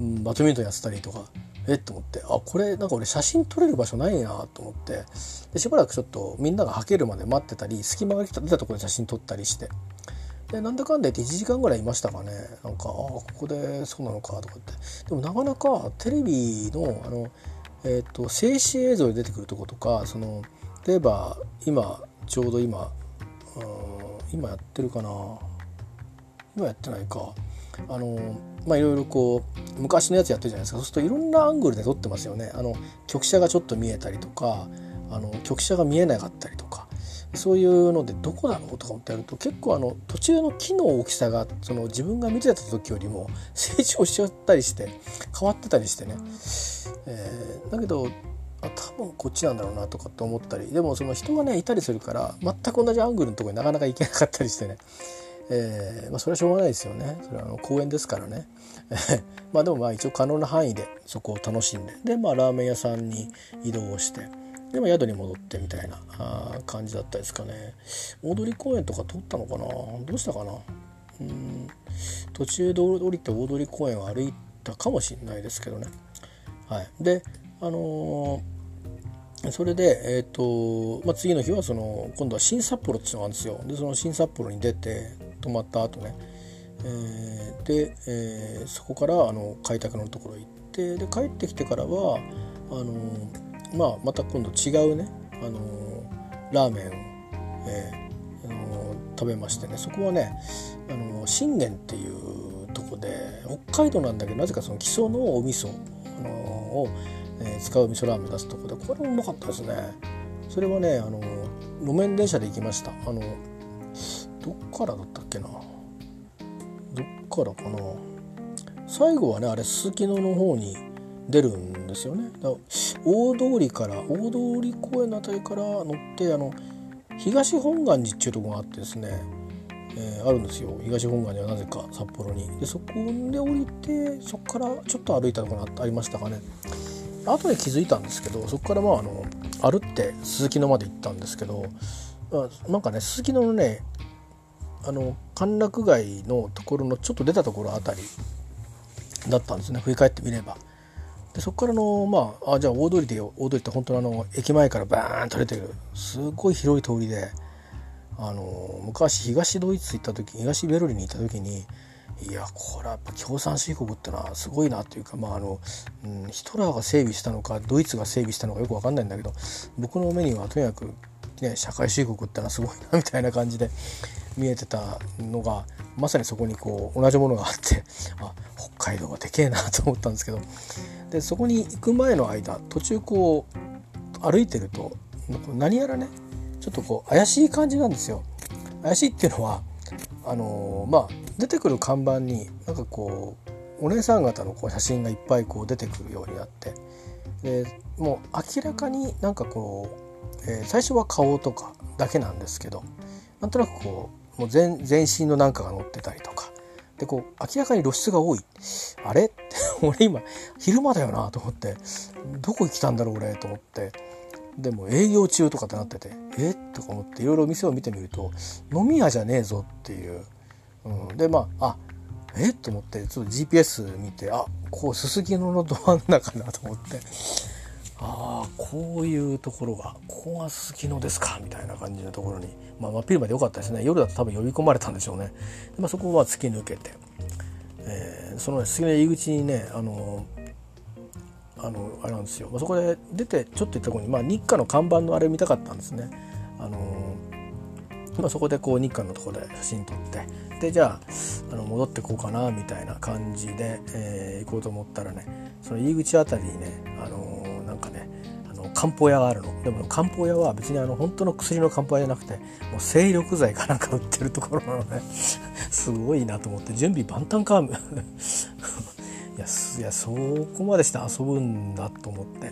[SPEAKER 1] うん、バドミントンやってたりとかえっと思ってあこれなんか俺写真撮れる場所ないなと思ってでしばらくちょっとみんながはけるまで待ってたり隙間が出たところで写真撮ったりしてでなんだかんだ言って1時間ぐらいいましたかね。なんかああここでそうなのかとかって。でもなかなかテレビのあの、えーと、静止映像で出てくるとことかその例えば今ちょうど今今やってるかな。今やってないか。あのまあいろいろこう昔のやつやってるじゃないですか。そうするといろんなアングルで撮ってますよね。あの局舎がちょっと見えたりとかあの局舎が見えなかったりとか。そういうのでどこだろうとか思ってやると結構あの途中の木の大きさがその自分が見てた時よりも成長しちゃったりして変わってたりしてね、えー、だけどあ多分こっちなんだろうなとかって思ったりでもその人がねいたりするから全く同じアングルのとこになかなか行けなかったりしてね、えーまあ、それはしょうがないですよね。それはあの公園ですからね。まあでもまあ一応可能な範囲でそこを楽しんで。でまあラーメン屋さんに移動をして。でも宿に戻ってみたいな感じだったですかね。大通公園とか通ったのかな？どうしたかな？うん途中で降りて大通公園を歩いたかもしれないですけどね。はい、であのー、それで、えーとまあ、次の日はその今度は新札幌っていうのがあるんですよ。でその新札幌に出て泊まった後ね、えー、で、えー、そこからあの開拓のところ行ってで帰ってきてからはあの、まあ、また今度違うね、あのラーメンを、えーあの食べましてね。そこはね、あの信玄っていうとこで北海道なんだけどなぜかその基礎のお味噌、あのを、えー、使う味噌ラーメン出すとこでこれもうまかったですね。それはねあの路面電車で行きました。あのどっからだったっけな。どっからかな。最後はねあれすすきのの方に出るんですよね。だ大通りから大通公園の辺りから乗ってあの東本願寺っていうとこがあってですね、えー、あるんですよ。東本願寺はなぜか札幌に。でそこで降りてそこからちょっと歩いたとこがありましたかね。後で気づいたんですけどそこからまああの歩って鈴木野まで行ったんですけど、まあ、なんかね鈴木野のねあの歓楽街のところのちょっと出たところあたりだったんですね。振り返ってみれば。でそこからのまああじゃあ大通りで大通りって本当のあの駅前からバーンと出てるすごい広い通りであの昔東ドイツ行った時東ベルリンに行った時にいやこれはやっぱ共産主義国ってのはすごいなっていうか、まああのうん、ヒトラーが整備したのかドイツが整備したのかよく分かんないんだけど僕の目にはとにかく、ね、社会主義国ってのはすごいなみたいな感じで見えてたのがまさにそこにこう同じものがあってあ北海道はでけえなと思ったんですけどでそこに行く前の間途中こう歩いてると何やらねちょっとこう怪しい感じなんですよ。怪しいっていうのはあのー、まあ出てくる看板になんかこうお姉さん方のこう写真がいっぱいこう出てくるようになってでもう明らかになんかこう、えー、最初は顔とかだけなんですけどなんとなくこうもう全全身のなんかが載ってたりとかでこう明らかに露出が多いあれ？俺今昼間だよなと思ってどこ行きたんだろう俺と思って。でも営業中とかってなっててえとか思っていろいろ店を見てみると飲み屋じゃねえぞっていう、うん、でまああえと思ってちょっと GPS 見てあこうすすきののど真ん中だと思って。ああこういうところがここがすすきのですかみたいな感じのところに、まあ、真っ昼間でよかったですね。夜だと多分呼び込まれたんでしょうね。で、まあ、そこは突き抜けて、えー、そのすすきの入り口にねあのあのあれなんですよ、ま、そこで出てちょっと行ったところに、まあ、日課の看板のあれ見たかったんですね。あのまあ、そこでこう日課のところで写真撮ってでじゃああの戻ってこうかなみたいな感じで、えー、行こうと思ったらねその入り口あたりにね、あのなんかねの漢方屋があるの。でも漢方屋は別にあの本当の薬の漢方屋じゃなくてもう精力剤かなんか売ってるところなのね。すごいなと思って準備万端かやいやそこまでして遊ぶんだと思って。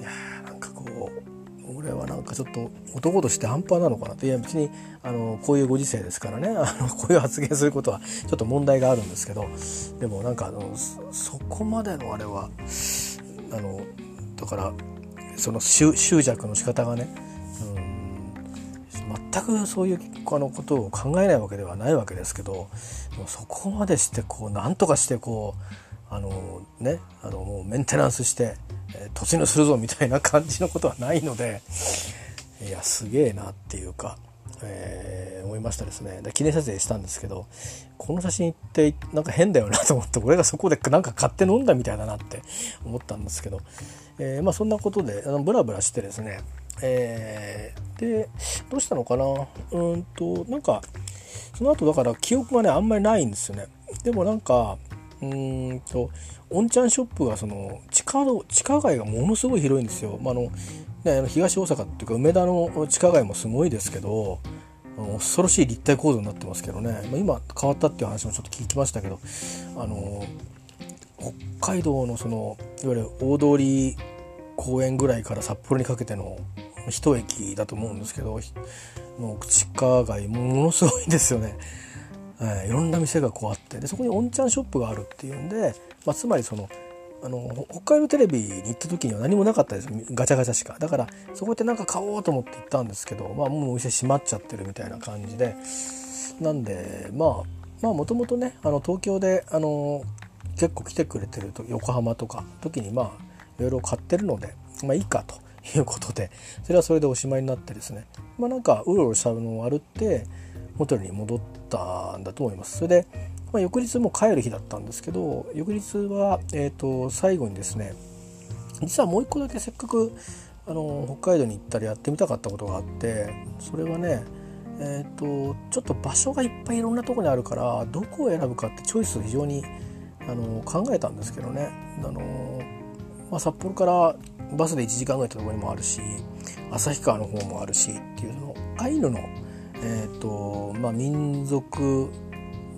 [SPEAKER 1] いやーなんかこう俺はなんかちょっと男として半端なのかな。っていや別にあのこういうご時世ですからね。あのこういう発言することはちょっと問題があるんですけど。でもなんかあのそこまでのあれはあのだからその執着の仕方がね、うん、全くそういうあのことを考えないわけではないわけですけどそこまでしてこう何とかしてこうあのねあのもうメンテナンスして、突入するぞみたいな感じのことはないのでいやすげえなっていうか、えー、思いましたですね。で記念撮影したんですけどこの写真ってなんか変だよなと思って俺がそこでなんか買って飲んだみたいだなって思ったんですけど、えー、まあそんなことであのブラブラしてですねえー、でどうしたのかな？うんとなんかその後だから記憶がねあんまりないんですよね。でもなんかうんとおんちゃんショップがその地下地下街がものすごい広いんですよ。まあ、あのね、東大阪っていうか梅田の地下街もすごいですけど恐ろしい立体構造になってますけどね、まあ、今変わったっていう話もちょっと聞きましたけどあの北海道のそのいわゆる大通公園ぐらいから札幌にかけての一駅だと思うんですけどもう地下街ものすごいんですよね。えー、いろんな店がこうあって。でそこにおんちゃんショップがあるっていうんで、まあ、つまりそのあの北海道テレビに行った時には何もなかったです。ガチャガチャしか。だからそこって何か買おうと思って行ったんですけど、まあ、もうお店閉まっちゃってるみたいな感じで。なんでまあまあもともとねあの東京であの結構来てくれてると横浜とか時にまあいろいろ買ってるのでまあいいかと いうことでそれはそれでおしまいになってですねまあなんかうろうろしたのを歩ってホテルに戻ったんだと思います。それで、まあ、翌日も帰る日だったんですけど翌日は、えーと、最後にですね実はもう一個だけせっかくあの北海道に行ったらやってみたかったことがあってそれはねえーと、ちょっと場所がいっぱいいろんなとこにあるからどこを選ぶかってチョイス非常にあの考えたんですけどねあの、まあ、札幌からバスで1時間ぐらい行ったところにもあるし旭川の方もあるしっていうそのアイヌの、えーとまあ、民族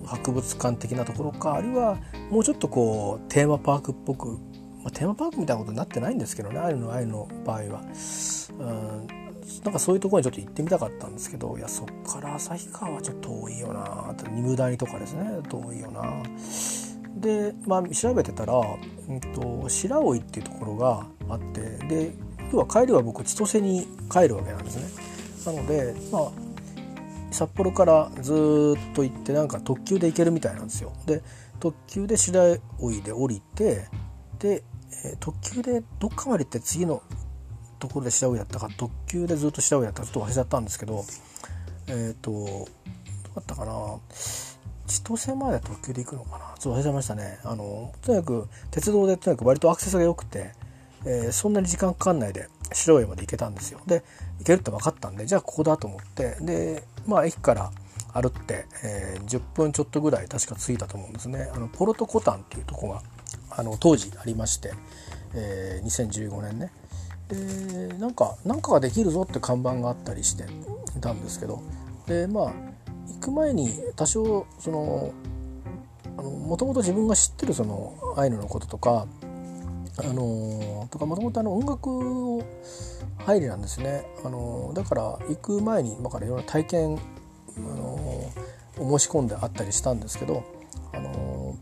[SPEAKER 1] 博物館的なところかあるいはもうちょっとこうテーマパークっぽく、まあ、テーマパークみたいなことになってないんですけどねアイヌのアイヌの場合は。うんなんかそういうところにちょっと行ってみたかったんですけどいやそっから旭川はちょっと遠いよなあと二無谷とかですね遠いよなで、まあ、調べてたら、うんと、白老っていうところがあってで要は帰りは僕千歳に帰るわけなんですね。なので、まあ、札幌からずっと行ってなんか特急で行けるみたいなんですよ。で特急で白老で降りてで、えー、特急でどっかまで行って次のところで白老やったか特急でずっと白老やったかちょっと忘れちゃったんですけどえっ、ー、とどうだったかな千歳まで特急で行くのかな？ちょっと忘れちゃいましたね。あのとにかく鉄道でとにかく割とアクセスが良くて、えー、そんなに時間かかんないで白老まで行けたんですよ。で行けるって分かったんでじゃあここだと思って。でまあ駅から歩って、えー、10分ちょっとぐらい確か着いたと思うんですね。あのポロトコタンっていうとこがあの当時ありまして、えー、2015年ね。でなんか何かができるぞって看板があったりしていたんですけど。でまあ行く前に多少そのもともと自分が知ってるそのアイヌのこととかあのとかもともと音楽を入りなんですね、あのだから行く前に今からいろんな体験、あのを申し込んであったりしたんですけど、あの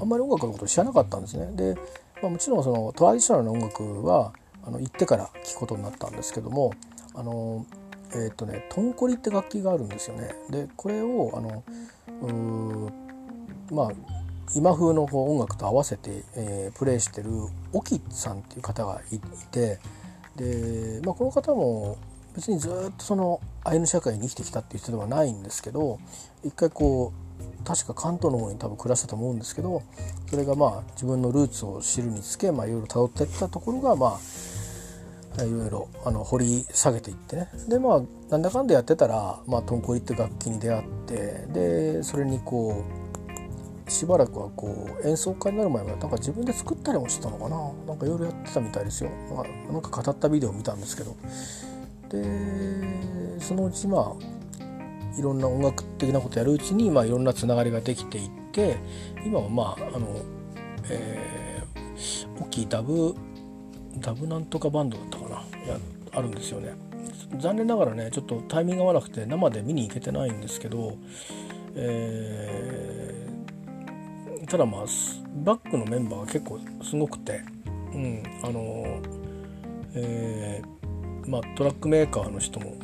[SPEAKER 1] あんまり音楽のことを知らなかったんですね。で、まあ、もちろんそのトラディショナルな音楽はあの行ってから聴くことになったんですけども、あのえっ、ー、とねトンコリって楽器があるんですよね。でこれをあのまあ今風のこう音楽と合わせて、えー、プレイしてるオキさんっていう方がいてで、まあ、この方も別にずっとそのアイヌ社会に生きてきたっていう人ではないんですけど一回こう確か関東の方に多分暮らしたと思うんですけどそれがまあ自分のルーツを知るにつけ、まあ、いろいろ辿っていったところがまあいろいろあの掘り下げていってね。でまあなんだかんだやってたら、まあ、トンコリって楽器に出会ってでそれにこうしばらくはこう演奏会になる前はなんか自分で作ったりもしてたのかな。なんかいろいろやってたみたいですよ。まあなんか語ったビデオを見たんですけど。でそのうちまあいろんな音楽的なことやるうちに、まあ、いろんなつながりができていって今はまああの、えー、大きいダブダブなんとかバンドだったかな。やあるんですよね。残念ながらねちょっとタイミング合わなくて生で見に行けてないんですけど、えただまあバックのメンバーが結構すごくて、うん、あのえー、まあトラックメーカーの人も、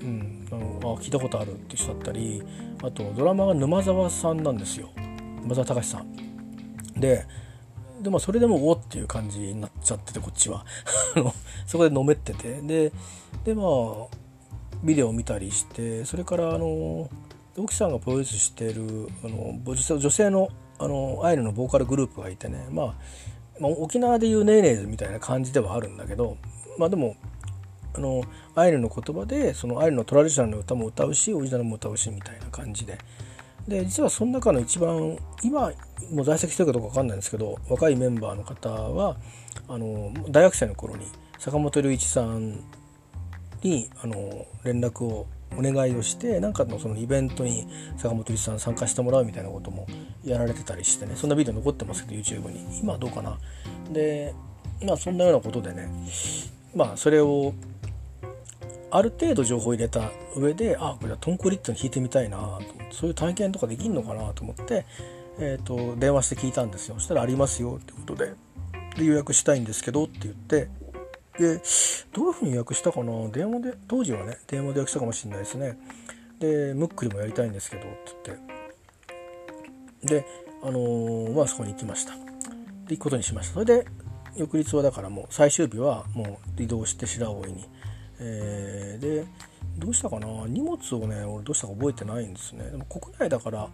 [SPEAKER 1] うん、あのあ聞いたことあるって人だったりあとドラマが沼沢さんなんですよ。沼沢隆さん。ででもそれでもおっていう感じになっちゃっててこっちは。そこでのめってて。ででまあビデオを見たりしてそれからあの沖さんがプロデュースしてるあの女性のあのアイヌのボーカルグループがいてね、まあ、まあ、沖縄でいうネーネーズみたいな感じではあるんだけどまあでもあのアイヌの言葉でそのアイヌのトラディショナルの歌も歌うしオリジナルも歌うしみたいな感じで。で実はその中の一番今もう在籍してるかどうか分かんないんですけど若いメンバーの方はあの大学生の頃に坂本龍一さんにあの連絡をお願いをして何かのそのイベントに坂本龍一さん参加してもらうみたいなこともやられてたりしてねそんなビデオ残ってますけど YouTube に。今どうかな。でまあそんなようなことでねまあそれをある程度情報を入れた上であこれはトンコリットに弾いてみたいなと。そういう体験とかできんのかなと思って、えーと、電話して聞いたんですよ。そしたら「ありますよ」ってことでで予約したいんですけどって言ってでどういうふうに予約したかな？電話で当時はね電話で予約したかもしれないですね。でムックリもやりたいんですけどって言って。であのー、まあそこに行きました。で行くことにしました。それで翌日はだからもう最終日はもう移動して白老に、えー、でどうしたかな？荷物をね俺どうしたか覚えてないんですね。でも国内だから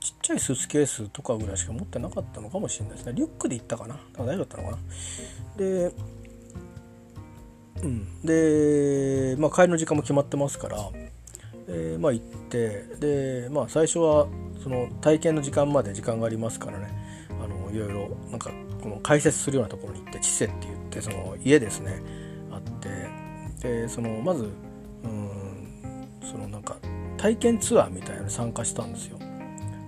[SPEAKER 1] ちっちゃいスーツケースとかぐらいしか持ってなかったのかもしれないですね。リュックで行ったかな？大丈夫だったのかな？でうん。でまあ帰りの時間も決まってますからえ、まあ行ってでまあ最初はその体験の時間まで時間がありますからね。あのいろいろなんかこの解説するようなところに行って「知世」って言ってその家ですねあってでそのまずうんそのなんか体験ツアーみたいなのに参加したんですよ。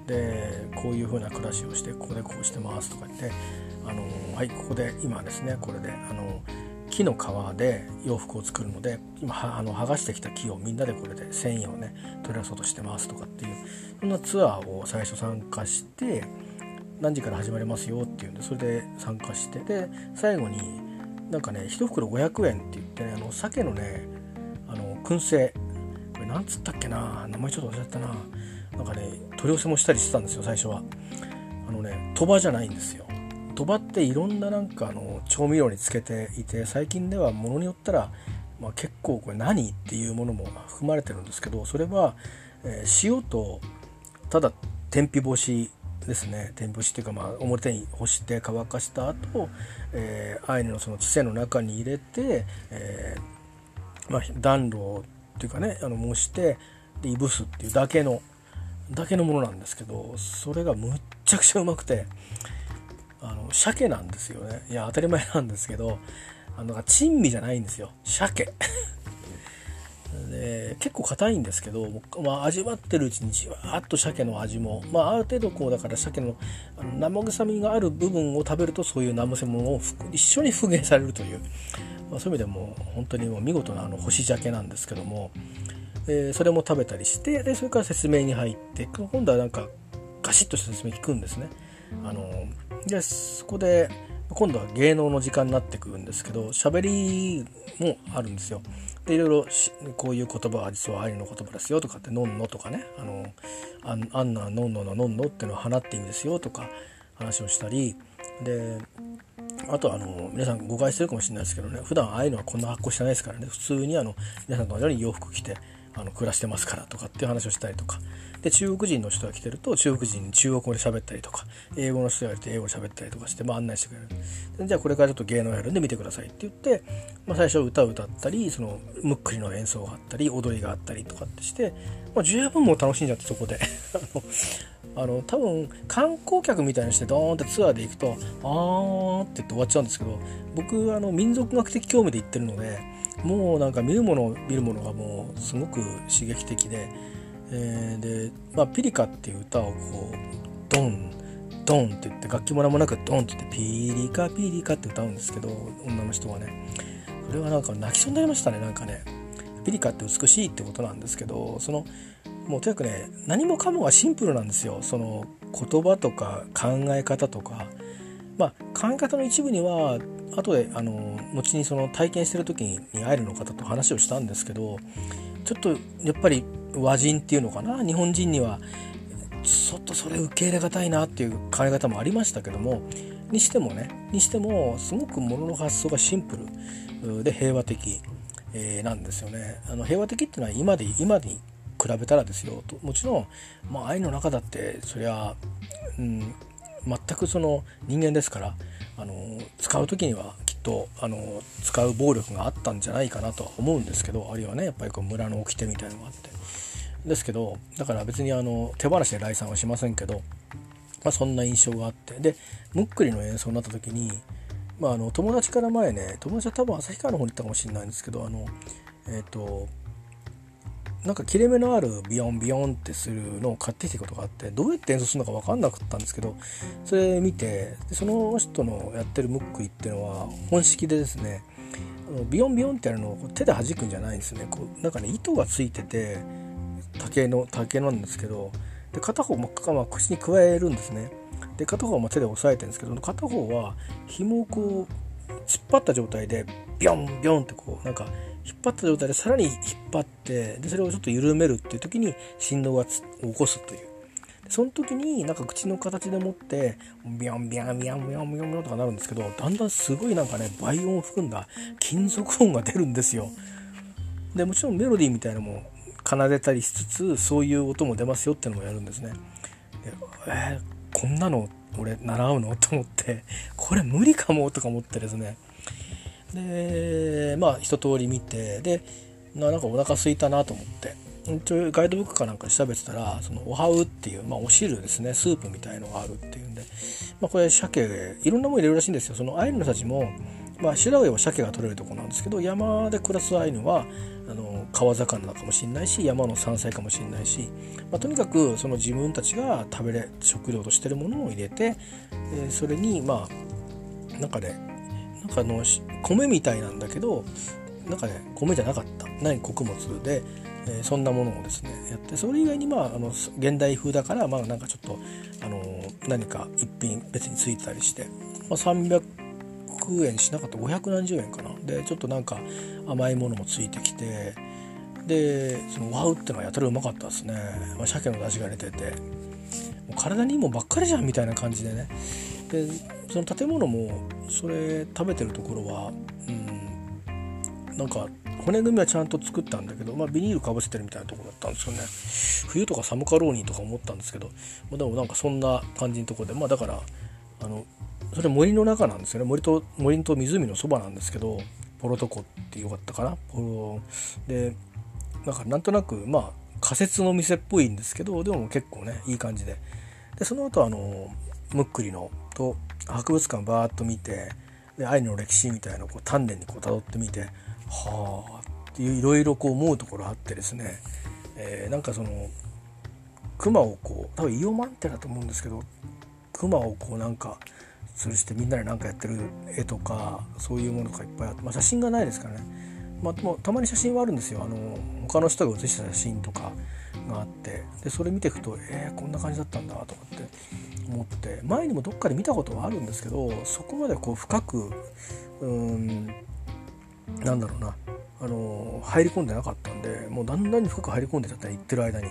[SPEAKER 1] でこういう風な暮らしをしてここでこうしてますとか言ってあのはいここで今ですねこれであの木の皮で洋服を作るので今あの剥がしてきた木をみんなでこれで繊維をね取り出そうとしてますとかっていうそんなツアーを最初参加して何時から始まりますよっていうんでそれで参加してで最後になんかね1袋500円って言ってねあの鮭のねあの燻製。これなんつったっけな名前ちょっと忘れちゃったな。なんかね取り寄せもしたりしてたんですよ最初は。あのね鳥羽じゃないんですよ。鳥羽っていろんななんかあの調味料につけていて最近ではものによったら、まあ、結構これ何っていうものも含まれてるんですけどそれは、えー、塩とただ天日干しですね。天日干しっていうかまあ表に干して乾かした後、えー、アイヌのその知性の中に入れて、えー、まあ、暖炉っていうかねあの蒸してでいぶすっていうだけのだけのものなんですけどそれがむっちゃくちゃうまくてあの鮭なんですよね。いや当たり前なんですけどあの珍味じゃないんですよ。鮭。で結構硬いんですけど、まあ、味わってるうちにじわーっと鮭の味も、まあ、ある程度こうだから鮭のあの生臭みがある部分を食べるとそういう生臭ものを一緒に復元されるという、まあ、そういう意味でも本当にもう見事なあの干し鮭なんですけども、えー、それも食べたりしてでそれから説明に入って今度はなんかガシッとした説明聞くんですね。あのでそこで今度は芸能の時間になってくるんですけど喋りもあるんですよ。でいろいろこういう言葉は実はアイヌの言葉ですよとかって「のんの」とかね「あのあんあんなのんのののんの」っていうのは花って意味ですよとか話をしたり。であとあの皆さん誤解してるかもしれないですけどね。普段ああいうのはこんな発行してないですからね。普通にあの皆さんと同じように洋服着てあの暮らしてますからとかっていう話をしたりとか。で中国人の人が来てると中国人に中国語で喋ったりとか英語の人がいると英語で喋ったりとかして、まあ、案内してくれる。じゃあこれからちょっと芸能やるんで見てくださいって言って、まあ、最初歌を歌ったりそのむっくりの演奏があったり踊りがあったりとかってして、まあ、十分もう楽しんじゃってそこで。あの多分観光客みたいにしてドーンってツアーで行くとあーって言って終わっちゃうんですけど僕あの民族学的興味で行ってるのでもうなんか見るもの見るものがもうすごく刺激的で、えー、で、まあ、ピリカっていう歌をこうドンドンって言って楽器も何もなくドンって言ってピリカピリカって歌うんですけど女の人がね。それはなんか泣きそうになりましたねなんかね。ピリカって美しいってことなんですけどそのもうとにかくね何もかもがシンプルなんですよ。その言葉とか考え方とか。まあ考え方の一部には後であの後にその体験してる時にアイルの方と話をしたんですけどちょっとやっぱり和人っていうのかな？日本人にはちょっとそれ受け入れがたいなっていう考え方もありましたけどもにしてもねにしてもすごくものの発想がシンプルで平和的、え、なんですよね。あの平和的っていうのは今で今に比べたらですよともちろん、まあ、愛の中だってそりゃ、うん、全くその人間ですからあの使う時にはきっとあの使う暴力があったんじゃないかなとは思うんですけどあるいはねやっぱりこう村の掟みたいのがあって。ですけどだから別にあの手放しで来賛はしませんけど、まあ、そんな印象があって。でムックリの演奏になった時に、まあ、あの友達から前ね友達は多分旭川の方に行ったかもしれないんですけどあのえっ、ー、となんか切れ目のあるビヨンビヨンってするのを買ってきたことがあってどうやって演奏するのか分かんなかったんですけどそれ見てその人のやってるムックリっていうのは本式でですねビヨンビヨンってやるのを手で弾くんじゃないんですね。こうなんかね糸がついてて竹の竹なんですけどで片方も口に加えるんですね。で片方は手で押さえてるんですけど片方は紐をこう突っ張った状態でビヨンビヨンってこうなんか引っ張った状態でさらに引っ張ってでそれをちょっと緩めるっていう時に振動が起こすという。その時になんか口の形でもってビャンビャンビャンビャンビャンビャンとかなるんですけどだんだんすごいなんかね倍音を含んだ。金属音が出るんですよ。でもちろんメロディーみたいなのも奏でたりしつつそういう音も出ますよってのもやるんですね。でえー、こんなの俺習うの？と思ってこれ無理かも？とか思ってですね。でまあ一通り見てでなんかお腹空いたなと思って。ガイドブックかなんか調べてたらそのおはうっていう、まあ、お汁ですね。スープみたいのがあるっていうんで、まあ、これ鮭でいろんなもの入れるらしいんですよ。そのアイヌの人たちも、まあ、白上は鮭が取れるとこなんですけど山で暮らすアイヌはあの川魚かもしれないし山の山菜かもしれないし、まあ、とにかくその自分たちが食べれ食料としてるものを入れて、えー、それにまあなんかねなんかあの米みたいなんだけどなんかね米じゃなかった。何穀物で、えー、そんなものをですねやってそれ以外にまああの現代風だからまあなんかちょっとあの何か一品別についてたりして、まあ、300円しなかった。500何十円かな。でちょっとなんか甘いものもついてきてでそのワウってのはやたらうまかったですね、まあ、鮭の出汁が出てて。もう体にいいもんばっかりじゃんみたいな感じでね。でその建物もそれ食べてるところはうんなんか骨組みはちゃんと作ったんだけど、まあ、ビニールかぶせてるみたいなところだったんですよね。冬とか寒かろうにとか思ったんですけどまでもなんかそんな感じのとこでまあだからあのそれ森の中なんですよね。森と森と湖のそばなんですけどポロトコってよかったかな。ポロでなんかなんとなくまあ仮設の店っぽいんですけどでも結構ねいい感じで。でその後あのムックリのと博物館バーッと見てで愛の歴史みたいなこう丹念にこう辿ってみてはあっていういろいろこう思うところあってですね、えー、なんかその熊をこう多分イオマンテだと思うんですけど熊をこうなんか吊るしてみんなで何かやってる絵とかそういうものがいっぱいあって、まあ、写真がないですからね、まあ、もたまに写真はあるんですよ。あの他の人が写した写真とか。があってでそれ見ていくとえー、こんな感じだったんだとかって思って前にもどっかで見たことはあるんですけどそこまでこう深くうんなんだろうなあの入り込んでなかったんでもうだんだんに深く入り込んでちゃったり行ってる間に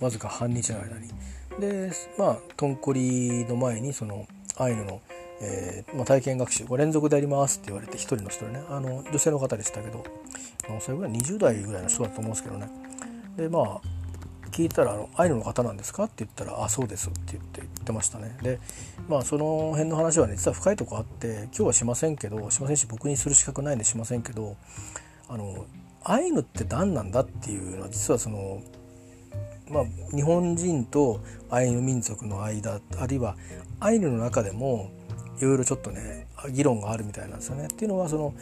[SPEAKER 1] わずか半日の間に。でまあとんこりの前にそのアイヌの、えーまあ、体験学習5連続でやりますって言われて1人の人でねあの女性の方でしたけどそれぐらい20代ぐらいの人だと思うんですけどね。でまあ聞いたらあの「アイヌの方なんですか?」って言ったら「あそうです」って言って言ってましたねでまあその辺の話はね実は深いとこあって今日はしませんけどしませんし僕にする資格ないんでしませんけどあのアイヌって何なんだっていうのは実はそのまあ日本人とアイヌ民族の間あるいはアイヌの中でもいろいろちょっとね議論があるみたいなんですよね。っていうのはその、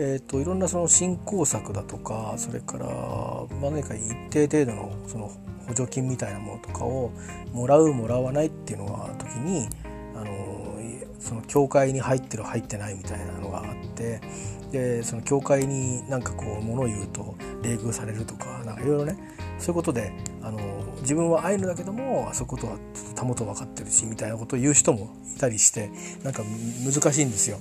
[SPEAKER 1] えーと、いろんなその振興策だとかそれから、まあ、何か一定程度のその補助金みたいなものとかをもらうもらわないっていうのが時にあのその教会に入ってる入ってないみたいなのがあってでその教会になんかこう物を言うと冷遇されるとかなんかいろいろねそういうことであの自分はアイヌだけどもあそことはたもと分かってるしみたいなことを言う人もいたりしてなんか難しいんですよ。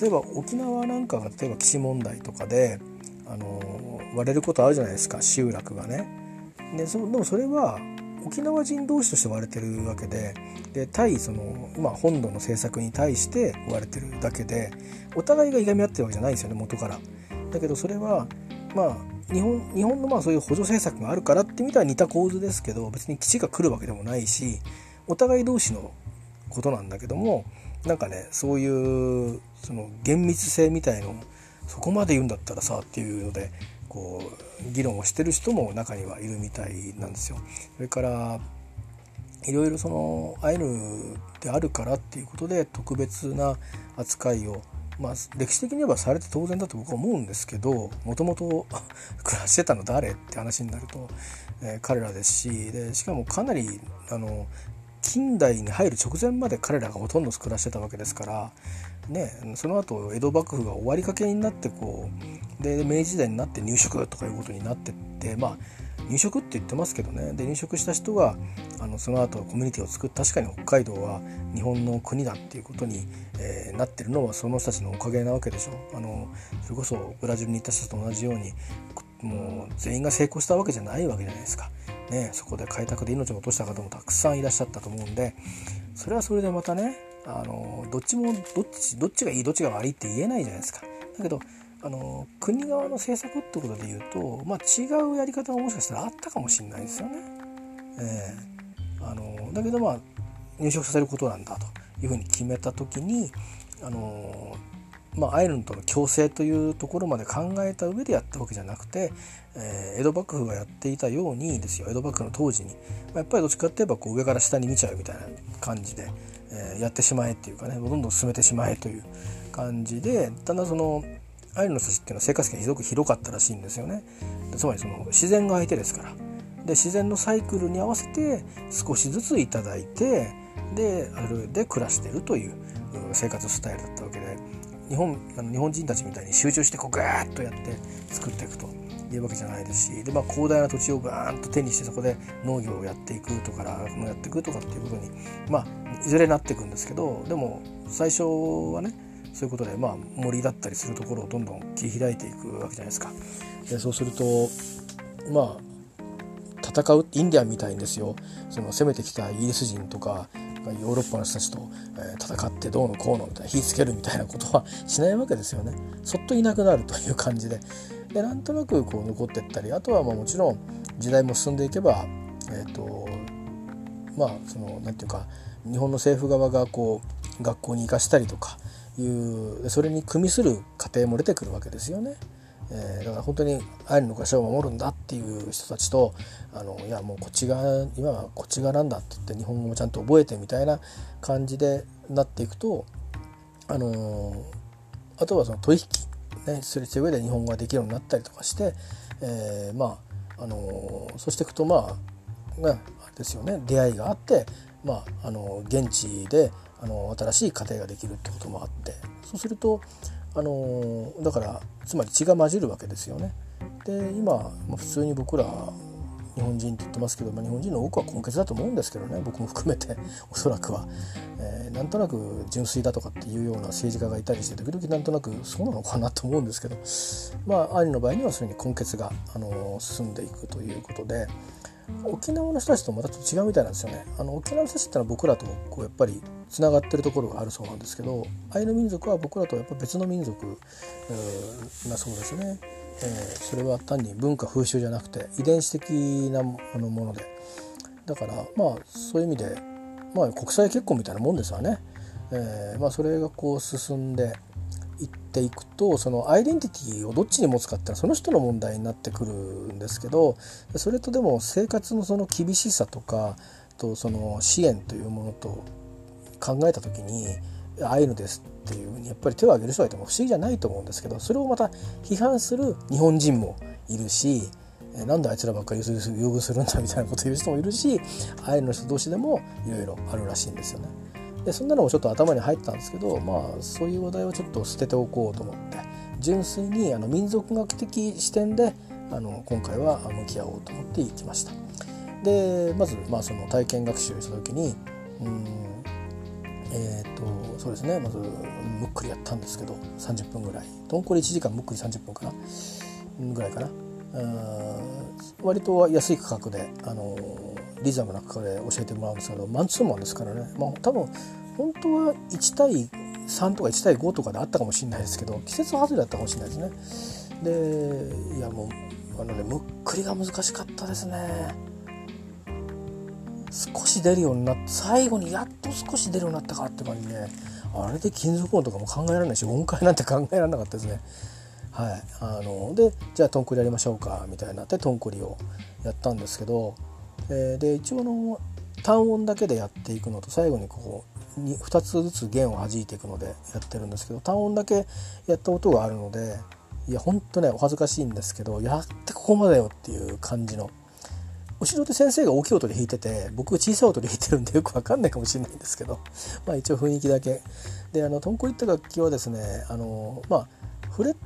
[SPEAKER 1] 例えば沖縄なんかが例えば基地問題とかであの割れることあるじゃないですか集落がね。でそでもそれは沖縄人同士として割れてるわけでで対その、まあ、本土の政策に対して割れてるだけでお互いがいがみ合ってるわけじゃないんですよね元から。だけどそれはまあ日本日本のまあそういう補助政策があるからってみたら似た構図ですけど別に基地が来るわけでもないしお互い同士のことなんだけどもなんかねそういうその厳密性みたいのそこまで言うんだったらさっていうのでこう議論をしてる人も中にはいるみたいなんですよ。それからいろいろそのアイヌであるからっていうことで特別な扱いをまあ、歴史的に言えばされて当然だと僕は思うんですけどもともと 暮らしてたの誰って話になると、えー、彼らですしでしかもかなりあの近代に入る直前まで彼らがほとんど暮らしてたわけですから、ね、その後江戸幕府が終わりかけになってこうで明治時代になって入植とかいうことになってってまあ入植って言ってますけどねで入植した人があのその後コミュニティを作って確かに北海道は日本の国だっていうことに、えー、なってるのはその人たちのおかげなわけでしょあのそれこそブラジルに行った人と同じようにもう全員が成功したわけじゃないわけじゃないですか。ね、そこで開拓で命を落とした方もたくさんいらっしゃったと思うんでそれはそれでまたねあのどっちもどっちどっちがいいどっちが悪いって言えないじゃないですか。だけどあの国側の政策ってことで言うと、まあ、違うやり方がもしかしたらあったかもしれないですよね。えー、あのだけどまあ入植させることなんだというふうに決めた時にあのまあ、アイヌとの共生というところまで考えた上でやったわけじゃなくて、えー、江戸幕府がやっていたようにですよ江戸幕府の当時に、まあ、やっぱりどっちかっていえばこう上から下に見ちゃうみたいな感じで、えー、やってしまえっていうかねどんどん進めてしまえという感じでだんだんそのアイヌの人たちっていうのは生活圏すごく広かったらしいんですよね。つまりその自然が相手ですから。で自然のサイクルに合わせて少しずつ頂いてであるで暮らしてるという生活スタイルだったわけで日本あの日本人たちみたいに集中してこうガーッとやって作っていくというわけじゃないですしで、まあ、広大な土地をガーンと手にしてそこで農業をやっていくとかやっていくとかっていうことに、まあ、いずれなっていくんですけどでも最初はねそういうことで、まあ、森だったりするところをどんどん切り開いていくわけじゃないですか。でそうするとまあ戦うインディアンみたいにですよその攻めてきたイギリス人とかヨーロッパの人たちと、え戦ってどうのこうのみたいな火つけるみたいなことはしないわけですよね。そっといなくなるという感じででなんとなくこう残ってったりあとはまあもちろん時代も進んでいけば、えーとまあそのなんていうか日本の政府側がこう学校に行かしたりとかいうそれに組みする過程も出てくるわけですよね。えー、だから本当にアイヌの暮らしを守るんだっていう人たちとあのいやもうこっち側今はこっち側なんだって言って日本語もちゃんと覚えてみたいな感じでなっていくとあのー、あとはその取引ねすれ違いで日本語ができるようになったりとかして、えー、まああのー、そうしていくとまあねですよね出会いがあってまああの現地であの新しい家庭ができるってこともあってそうするとあのだからつまり血が混じるわけですよね。で今、普通に僕ら日本人って言ってますけど、まあ、日本人の多くは根血だと思うんですけどね。僕も含めて おそらくは、えー、なんとなく純粋だとかっていうような政治家がいたりして時々なんとなくそうなのかなと思うんですけど。まあ兄の場合にはそれに根血が、あの進んでいくということで。沖縄の人たちとまたちょっと違うみたいなんですよね。あの沖縄の人たちってのは僕らとこうやっぱりつながってるところがあるそうなんですけどアイヌ民族は僕らとやっぱ別の民族なそうですね。えー、それは単に文化風習じゃなくて遺伝子的なものでだからまあそういう意味で、まあ、国際結婚みたいなもんですわね。えーまあ、それがこう進んでっていくとそのアイデンティティをどっちに持つかっていうのはその人の問題になってくるんですけどそれとでも生活のその厳しさとかとその支援というものと考えた時にアイヌですっていうふうにやっぱり手を挙げる人がいても不思議じゃないと思うんですけどそれをまた批判する日本人もいるしなんであいつらばっかり優遇するんだみたいなことを言う人もいるしアイヌの人同士でもいろいろあるらしいんですよね。でそんなのもちょっと頭に入ったんですけどまあそういう話題をちょっと捨てておこうと思って純粋にあの民族学的視点であの今回は向き合おうと思って行きました。でまず、まあ、その体験学習した時にうんえっ、ー、とそうですねまずむっくりやったんですけど30分ぐらい。どんこり1時間むっくり30分かな？ぐらいかな。割と安い価格で、あのリーズナブルな価格で教えてもらうんですけどマンツーマンですからね、まあ、多分本当は1対3とか1対5とかであったかもしれないですけど季節外れだったかもしれないですね。でいやもうあのねむっくりが難しかったですね。少し出るようになって最後にやっと少し出るようになったかって感じで、あれで金属音とかも考えられないし音階なんて考えられなかったですね。はい、あのでじゃあトンコリやりましょうかみたいになってトンコリをやったんですけど、えー、で一応の単音だけでやっていくのと最後にこう 2, 2つずつ弦を弾いていくのでやってるんですけど単音だけやった音があるのでいやほんとねお恥ずかしいんですけどやってここまでよっていう感じの。後ろで先生が大きい音で弾いてて僕小さい音で弾いてるんでよくわかんないかもしれないんですけどまあ一応雰囲気だけ。であのトンコリって楽器はですねあのまあフレッ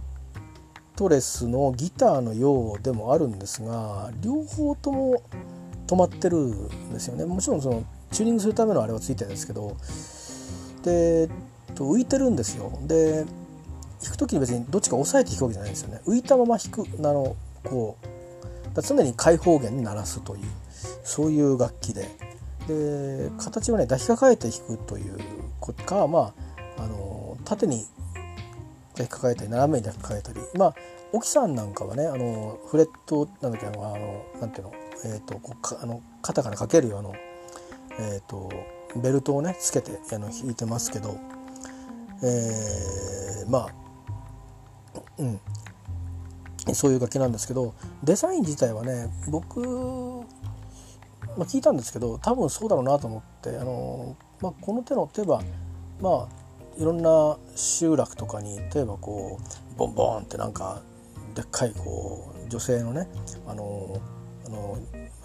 [SPEAKER 1] トレスのギターのようでもあるんですが両方とも止まってるんですよね。もちろんそのチューニングするためのあれはついてるんですけど。で浮いてるんですよ。で弾く時に別にどっちか押さえて弾くわけじゃないんですよね。浮いたまま弾くあのこう常に開放弦に鳴らすというそういう楽器で。で形はね抱きかかえて弾くというかまああの縦に抱きかかえたり斜めに抱きかかえたり。まあ沖さんなんかはねあのフレットなんだっけあのなんていうの,、えーと、こうかあの肩からかけるような、えーと、ベルトをねつけてあの弾いてますけど、えー、まあうん。そういう楽器なんですけどデザイン自体はね僕、まあ、聞いたんですけど多分そうだろうなと思ってあの、まあ、この手の例えばまあいろんな集落とかに例えばこうボンボンってなんかでっかいこう女性のねあのの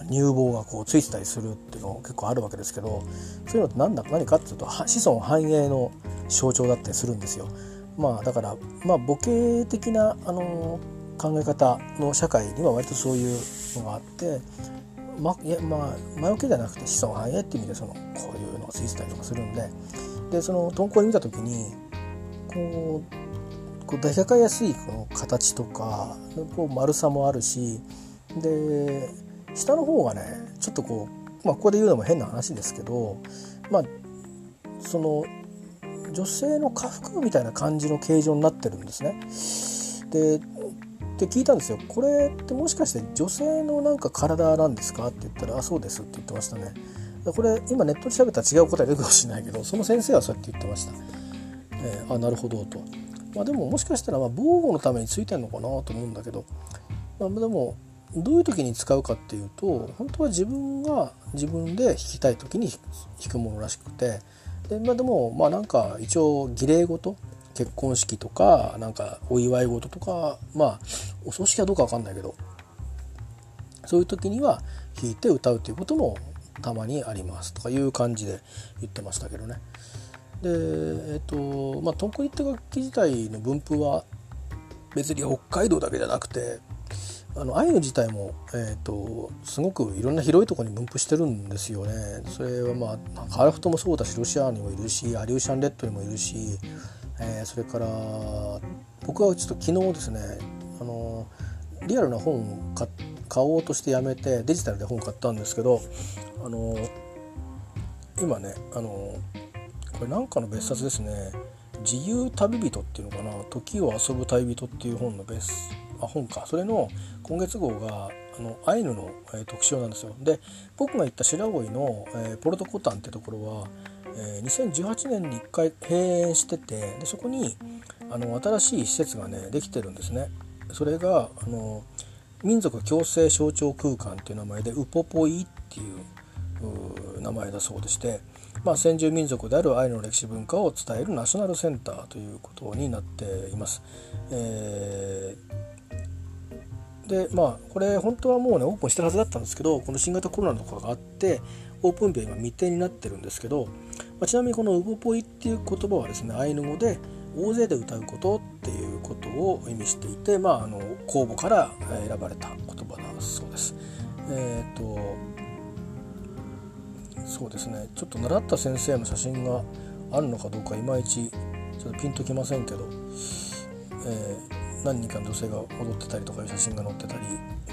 [SPEAKER 1] 乳房がこうついてたりするっていうの結構あるわけですけどそういうのって何だ何かっていうと子孫繁栄の象徴だったりするんですよ。まあだからまあ母系的なあの考え方の社会には割とそういうのがあって、まいやまあ前置きじゃなくて子孫繁栄っていう意味でそのこういうのがついてたりとかするんででその投稿に見た時にこうこう抱きかかえやすいこの形とかこう丸さもあるしで下の方がねちょっとこう、まあ、ここで言うのも変な話ですけどまあその女性の下腹みたいな感じの形状になってるんですね。でで聞いたんですよこれってもしかして女性のなんか体なんですかって言ったら「あそうです」って言ってましたね。これ今ネットで調べたら違う答え出るかもしれないけどその先生はそうやって言ってました。えー、あなるほどと。まあ、でももしかしたらま防護のためについてるのかなと思うんだけど、まあ、でもどういう時に使うかっていうと本当は自分が自分で弾きたい時に弾くものらしくてで,、まあ、でもまあなんか一応儀礼事結婚式とかなんかお祝い事とかまあお葬式はどうか分かんないけどそういう時には弾いて歌うということもたまにありますとかいう感じで言ってましたけどね。でえっとまあトンコリって楽器自体の分布は別に北海道だけじゃなくてあのアイヌ自体も、えーと、すごくいろんな広いところに分布してるんですよね。それはまあカラフトもそうだしロシアにもいるしアリューシャンレッドにもいるし、えー、それから僕はちょっと昨日ですねあのリアルな本を買おうとしてやめてデジタルで本買ったんですけどあの今ねあのこれなんかの別冊ですね「自由旅人」っていうのかな「時を遊ぶ旅人」っていう本の別冊あ本か。それの今月号があのアイヌの、えー、特集なんですよ。で僕が行った白老の、えー、ポルトコタンってところは、えー、2018年に1回閉園しててでそこにあの新しい施設がねできてるんですね。それがあの民族共生象徴空間っていう名前でウポポイっていう名前だそうでしてまあ、先住民族であるアイヌの歴史文化を伝えるナショナルセンターということになっています。えー、でまあこれ本当はもうねオープンしてるはずだったんですけどこの新型コロナとかがあってオープン日は今未定になってるんですけど、まあ、ちなみにこのウボポイっていう言葉はですねアイヌ語で大勢で歌うことっていうことを意味していて、まあ、あの公募から選ばれた言葉だそうです。えーとそうですねちょっと習った先生の写真があるのかどうかいまいちちょっとピンときませんけど、えー、何人かの女性が踊ってたりとかいう写真が載ってたり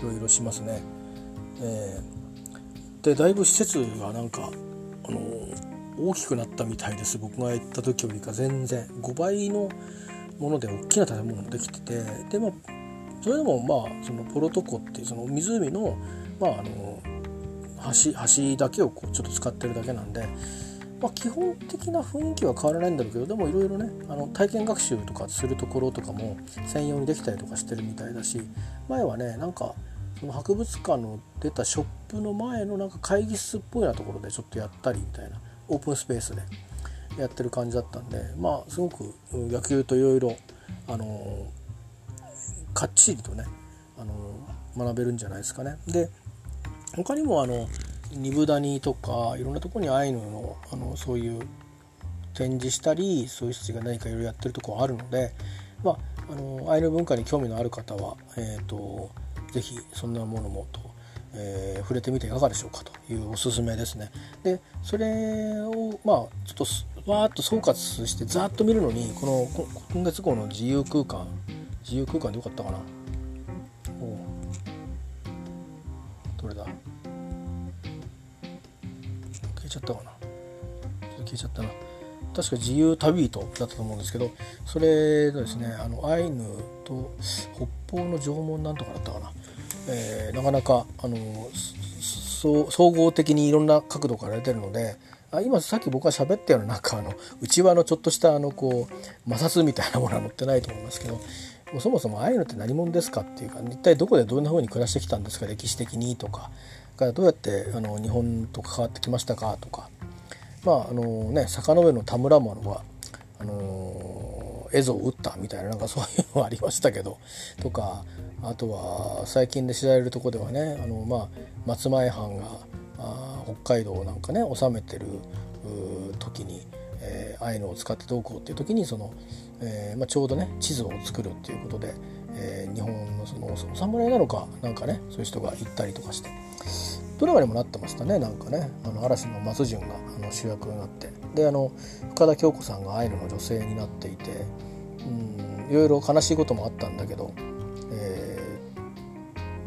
[SPEAKER 1] いろいろしますね。えー、でだいぶ施設がなんか、あのー、大きくなったみたいです僕が行った時よりか全然5倍のもので大きな建物もできててでもそれでもまあそのポロトコっていうその湖のまああの橋橋だけをこうちょっと使ってるだけなんで、まあ、基本的な雰囲気は変わらないんだろうけどでもいろいろねあの体験学習とかするところとかも専用にできたりとかしてるみたいだし前はねなんかその博物館の出たショップの前のなんか会議室っぽいようなところでちょっとやったりみたいなオープンスペースでやってる感じだったんでまあすごく野球といろいろあのかっちりとねあの学べるんじゃないですかね。で他にもあの二部谷とかいろんなとこにアイヌのあのそういう展示したりそういう人たちが何かいろいろやってるところあるので、まあ、あのアイヌ文化に興味のある方は、えーと、ぜひそんなものもと、えー、触れてみていかがでしょうかというおすすめですね。でそれをまあちょっとわーっと総括してざっと見るのにこの今月号の自由空間自由空間でよかったかな。どれだ？ちゃったかな。ちょっと消えちゃったな。確か自由旅人だったと思うんですけどそれのですねあのアイヌと北方の縄文なんとかだったかな、えー、なかなかあの総合的にいろんな角度から出てるのであ今さっき僕が喋ったようななんかあの内輪のちょっとしたあのこう摩擦みたいなものは載ってないと思いますけどそもそもアイヌって何者ですかっていうか一体どこでどんな風に暮らしてきたんですか歴史的にとか。からどうやってあの日本と関わってきましたかとか。まああのね坂上の田村麻呂はあの絵像を打ったみたいななんかそういうのはありましたけど。とかあとは最近で知られるとこではねあの、まあ、松前藩があ北海道なんかね治めてる時に、えー、アイヌを使ってどうこうっていう時にその、えーまあ、ちょうどね地図を作るっていうことで、えー、日本のそのお侍なのかなんかねそういう人が行ったりとかしてドラマにもなってましたねなんかね。あの嵐の松潤があの主役になって。であの深田恭子さんがアイヌの女性になっていてうんいろいろ悲しいこともあったんだけど、え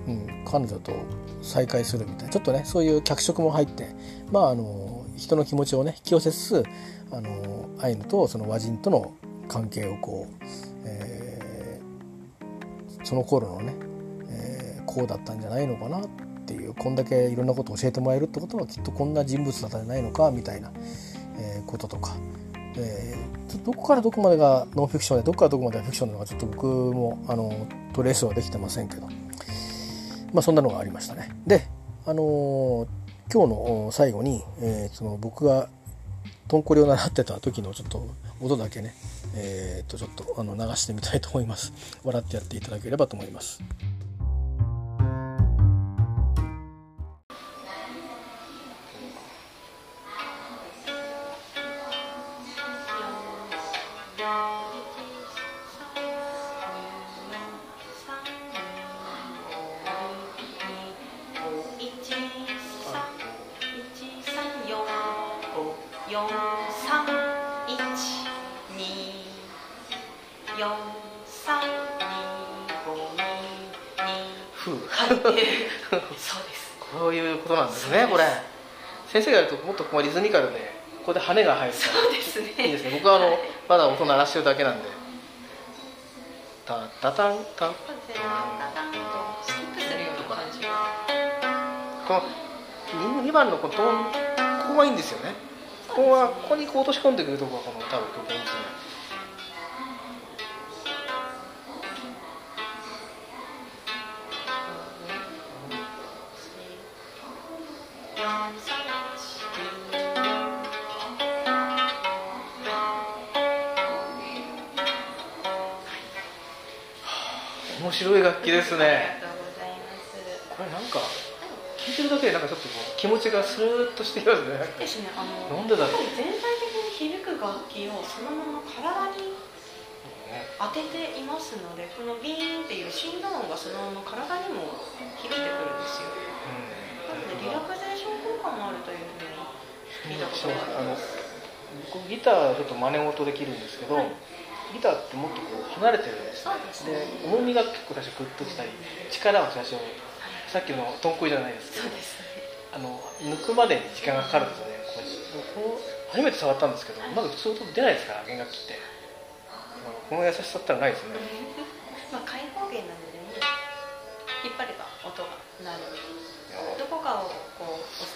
[SPEAKER 1] ーうん、彼女と再会するみたいなちょっとねそういう脚色も入ってまああの人の気持ちをね引き寄せつつあのアイヌとその和人との関係をこう、その頃のね、えー、こうだったんじゃないのかなっていうこんだけいろんなことを教えてもらえるってことはきっとこんな人物だったんじゃないのかみたいな、えー、こととか、えー、どこからどこまでがノンフィクションでどこからどこまでがフィクションなのかちょっと僕もあのトレースはできてませんけど。まあ、そんなのがありましたね。で、あの、今日の最後に、えー、その僕がトンコリを習ってた時のちょっと音だけね、えー、とちょっとあの流してみたいと思います。笑ってやっていただければと思います。先生がやるともっとこうリズミカルでここで羽が入るか
[SPEAKER 2] ら。そうですね。
[SPEAKER 1] いいですね。僕はあの、まだ音鳴らしてるだけなんで。タタタンタンこの 2, 番のこのトーンここがいいんですよね。ここはここにこう落とし込んでくるとこがこの多分曲がいいんですね面白い楽器ですね。これなんか聞いてるだけでなんかちょっとこう気持ちがスーッとしてきますね。
[SPEAKER 2] ですねあの
[SPEAKER 1] なんでだろう。
[SPEAKER 2] 全体的に響く楽器をそのまま体に当てていますのでこのビーンっていう振動音がそのまま体にも響いてくるんですよ、なのでリラクゼーション効果もあるというふうに聞いたことがあります
[SPEAKER 1] 僕ギターちょっと真似事できるんですけど、はいギターってもっとこう離れてるんですね。で重みが結構最初グッときたり力は最初さっきのトンコイじゃないですけどあの抜くまでに時間がかかるんですよねこう初めて触ったんですけどまず普通音出ないですから弦楽器って。この優しさったらないですね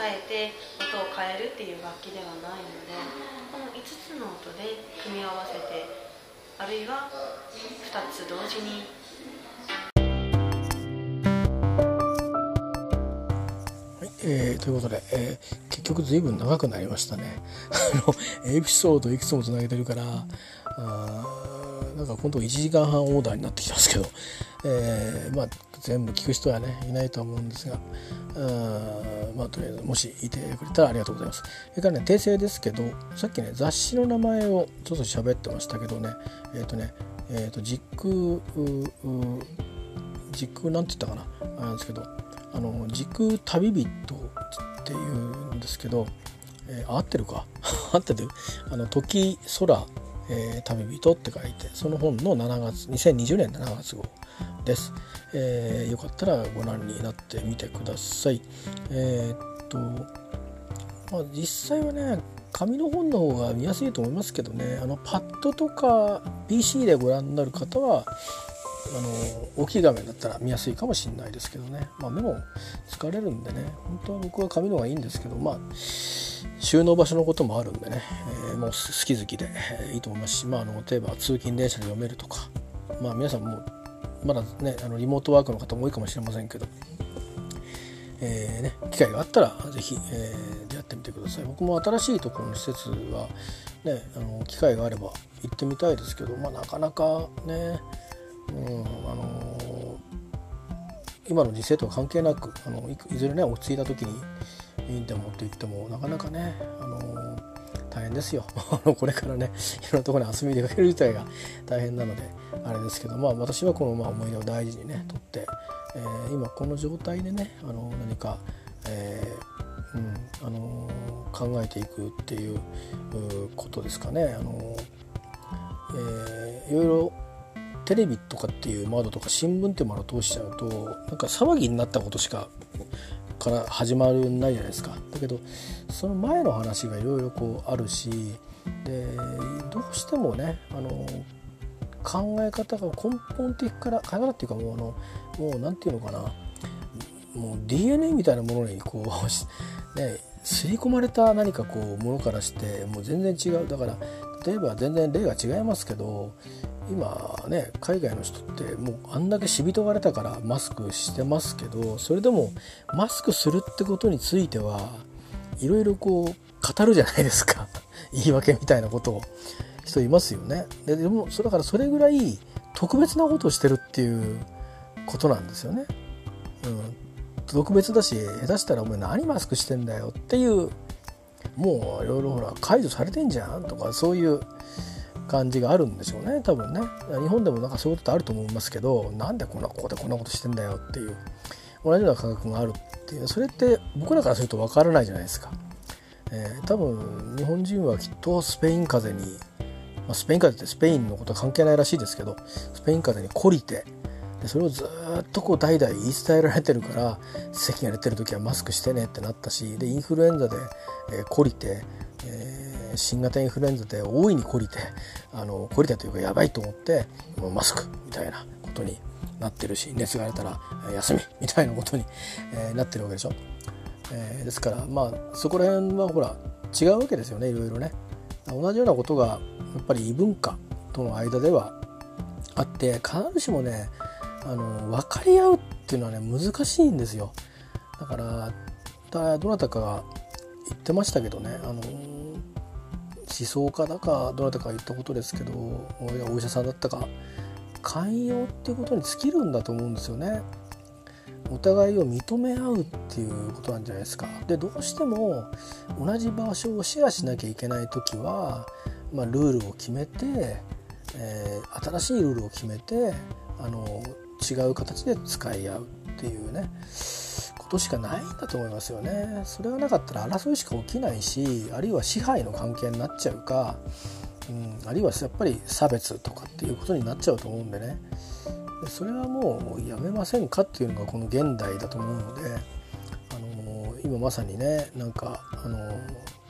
[SPEAKER 2] えて音を変えるっていう楽器ではないのでこの5つの音で組み合わせてあるいは2つ同時に
[SPEAKER 1] はい、えー、ということで、えー、結局ずいぶん長くなりましたね。あのエピソードいくつもつなげてるからあなんか今度1時間半オーダーになってきたんですけど、えー、まあ全部聞く人はねいないと思うんですがあまあとりあえずもしいてくれたらありがとうございます。それからね訂正ですけどさっきね雑誌の名前をちょっと喋ってましたけどねえっ、ー、とねえっ、ー、と時空時空なんて言ったかな？あなんですけどあの時空旅人っていうんですけど、えー、合ってるか？合ってる？あの時空えー、旅人って書いてその本の7月2020年7月号です、えー、よかったらご覧になってみてください。えー、っとまあ実際はね紙の本の方が見やすいと思いますけどねあのパッドとか PC でご覧になる方はあの大きい画面だったら見やすいかもしれないですけどね、まあ、目も疲れるんでね本当は僕は紙の方がいいんですけどまあ収納場所のこともあるんでね、えー、もう好き好きでいいと思いますし、まあ、あの例えば通勤電車で読めるとか、まあ、皆さんもまだねあのリモートワークの方も多いかもしれませんけど、えーね、機会があったら是非、えー、やってみてください。僕も新しいところの施設は、ね、あの機会があれば行ってみたいですけど、まあ、なかなかね、うんあの今の時勢とは関係なくあのいずれね落ち着いた時にいいんでもって言ってもなかなかね、あのー、大変ですよ これからねいろんなところに遊びに出かける自体が大変なのであれですけどまあ私はこのまあ思い出を大事にねとって、えー、今この状態でね、あの何か、えー、うんあのー、考えていくっていうことですかね。あのえー、いろいろテレビとかっていう窓とか新聞っていうものを通しちゃうとなんか騒ぎになったことしかから始まるないじゃないですか。だけどその前の話がいろいろこうあるしでどうしてもねあの考え方が根本的から考え方っていうかもうあのもう何て言うのかな。もう DNA みたいなものにこう ね刷り込まれた何かこうものからしてもう全然違う。だから例えば全然例が違いますけど今ね海外の人ってもうあんだけ死人がれたからマスクしてますけどそれでもマスクするってことについてはいろいろこう語るじゃないですか。言い訳みたいなことを。人いますよね。ででもそれだからそれぐらい特別なことをしてるっていうことなんですよね。うん、特別だし下手したらお前何マスクしてんだよっていうもういろいろほら解除されてんじゃんとかそういう感じがあるんでしょうね多分ね。日本でもなんかそういうことってあると思いますけどなんでこんなここでこんなことしてんだよっていう同じような感覚があるっていう。それって僕らからするとわからないじゃないですか、えー、多分日本人はきっとスペイン風邪に、まあ、スペイン風邪ってスペインのことは関係ないらしいですけどスペイン風邪に懲りてでそれをずっとこう代々言い伝えられてるから咳が出てる時はマスクしてねってなったしでインフルエンザで、えー、懲りて、新型インフルエンザで大いに懲りてあの懲りたというかやばいと思ってもうマスクみたいなことになってるし熱が出たら休みみたいなことに、えー、なってるわけでしょ、えー、ですからまあそこら辺はほら違うわけですよねいろいろね。同じようなことがやっぱり異文化との間ではあって必ずしもねあの分かり合うっていうのはね難しいんですよ。だからどなたかが言ってましたけどねあの思想家だかどなたか言ったことですけどお医者さんだったか寛容っていうことに尽きるんだと思うんですよね。お互いを認め合うっていうことなんじゃないですか。でどうしても同じ場所をシェアしなきゃいけない時は、まあ、ルールを決めて、えー、新しいルールを決めてあの違う形で使い合うっていうねことしかないんだと思いますよね。それがなかったら争いしか起きないしあるいは支配の関係になっちゃうか、うん、あるいはやっぱり差別とかっていうことになっちゃうと思うんでねそれはもうやめませんかっていうのがこの現代だと思うので、あの今まさにねなんか、あの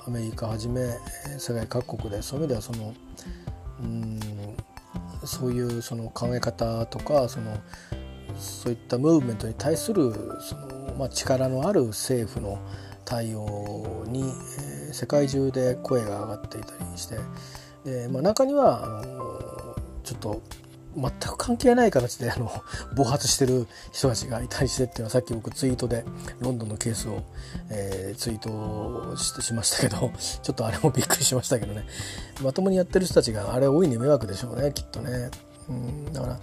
[SPEAKER 1] アメリカはじめ世界各国でそういう意味ではそのうんそういうその考え方とかそのそういったムーブメントに対するそのまあ、力のある政府の対応に、えー、世界中で声が上がっていたりしてで、まあ、中にはあのちょっと全く関係ない形であの暴発してる人たちがいたりしてっていうのはさっき僕ツイートでロンドンのケースを、えー、ツイートししましたけどちょっとあれもびっくりしましたけどねまともにやってる人たちがあれ大いに迷惑でしょうねきっとね。うんだから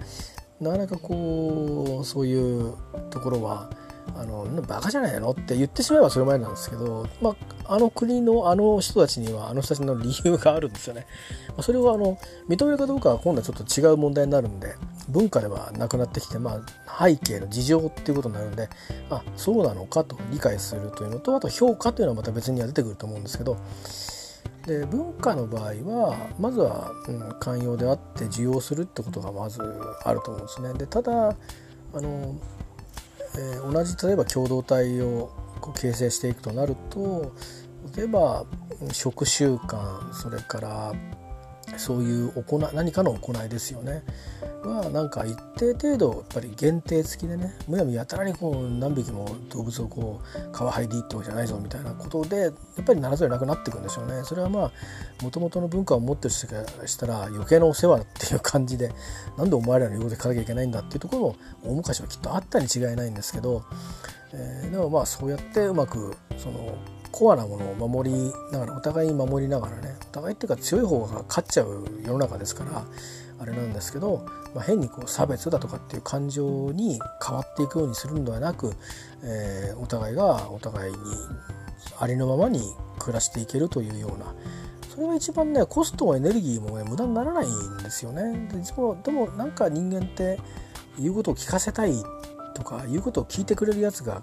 [SPEAKER 1] なかなかこうそういうところはあのバカじゃないのって言ってしまえばそれまでなんですけど、まあ、あの国のあの人たちにはあの人たちの理由があるんですよね。まそれはあの認めるかどうかは今度はちょっと違う問題になるんで文化ではなくなってきて、まあ、背景の事情っていうことになるんであそうなのかと理解するというのとあと評価というのはまた別には出てくると思うんですけどで文化の場合はまずは、うん、寛容であって受容するってことがまずあると思うんですね。でただあの、えー、同じ例えば共同体をこう形成していくとなると例えば食習慣それからそういう行何かの行いですよね。はなんか一定程度やっぱり限定付きでねむやみやたらにこう何匹も動物をこう皮剥いでいってわけじゃないぞみたいなことでやっぱりならざるなくなっていくんでしょうね。それはまあもともとの文化を持ってる人からしたら余計なお世話っていう感じでなんでお前らの言うことで書かなきゃいけないんだっていうところも大昔はきっとあったに違いないんですけど、えー、でもまあそうやってうまくそのコアなものを守りながらお互い守りながらねお互いっていうか強い方が勝っちゃう世の中ですからあれなんですけど、まあ、変にこう差別だとかっていう感情に変わっていくようにするのではなく、えー、お互いがお互いにありのままに暮らしていけるというようなそれが一番ねコストもエネルギーも、ね、無駄にならないんですよね。でもでもなんか人間って言うことを聞かせたいとか言うことを聞いてくれるやつが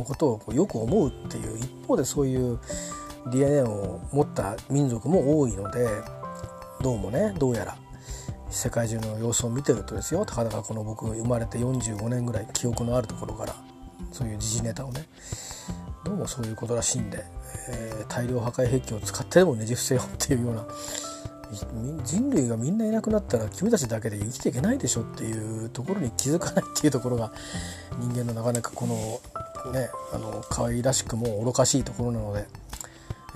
[SPEAKER 1] ことをよく思うっていう一方でそういう DNA を持った民族も多いのでどうもねどうやら世界中の様子を見てるとですよ。たかだかこの僕生まれて45年ぐらい記憶のあるところからそういう時事ネタをねどうもそういうことらしいんで、えー、大量破壊兵器を使ってでもねじ伏せようっていうような人類がみんないなくなったら君たちだけで生きていけないでしょっていうところに気づかないっていうところが人間のなかなかこのねあの可愛らしくも愚かしいところなので、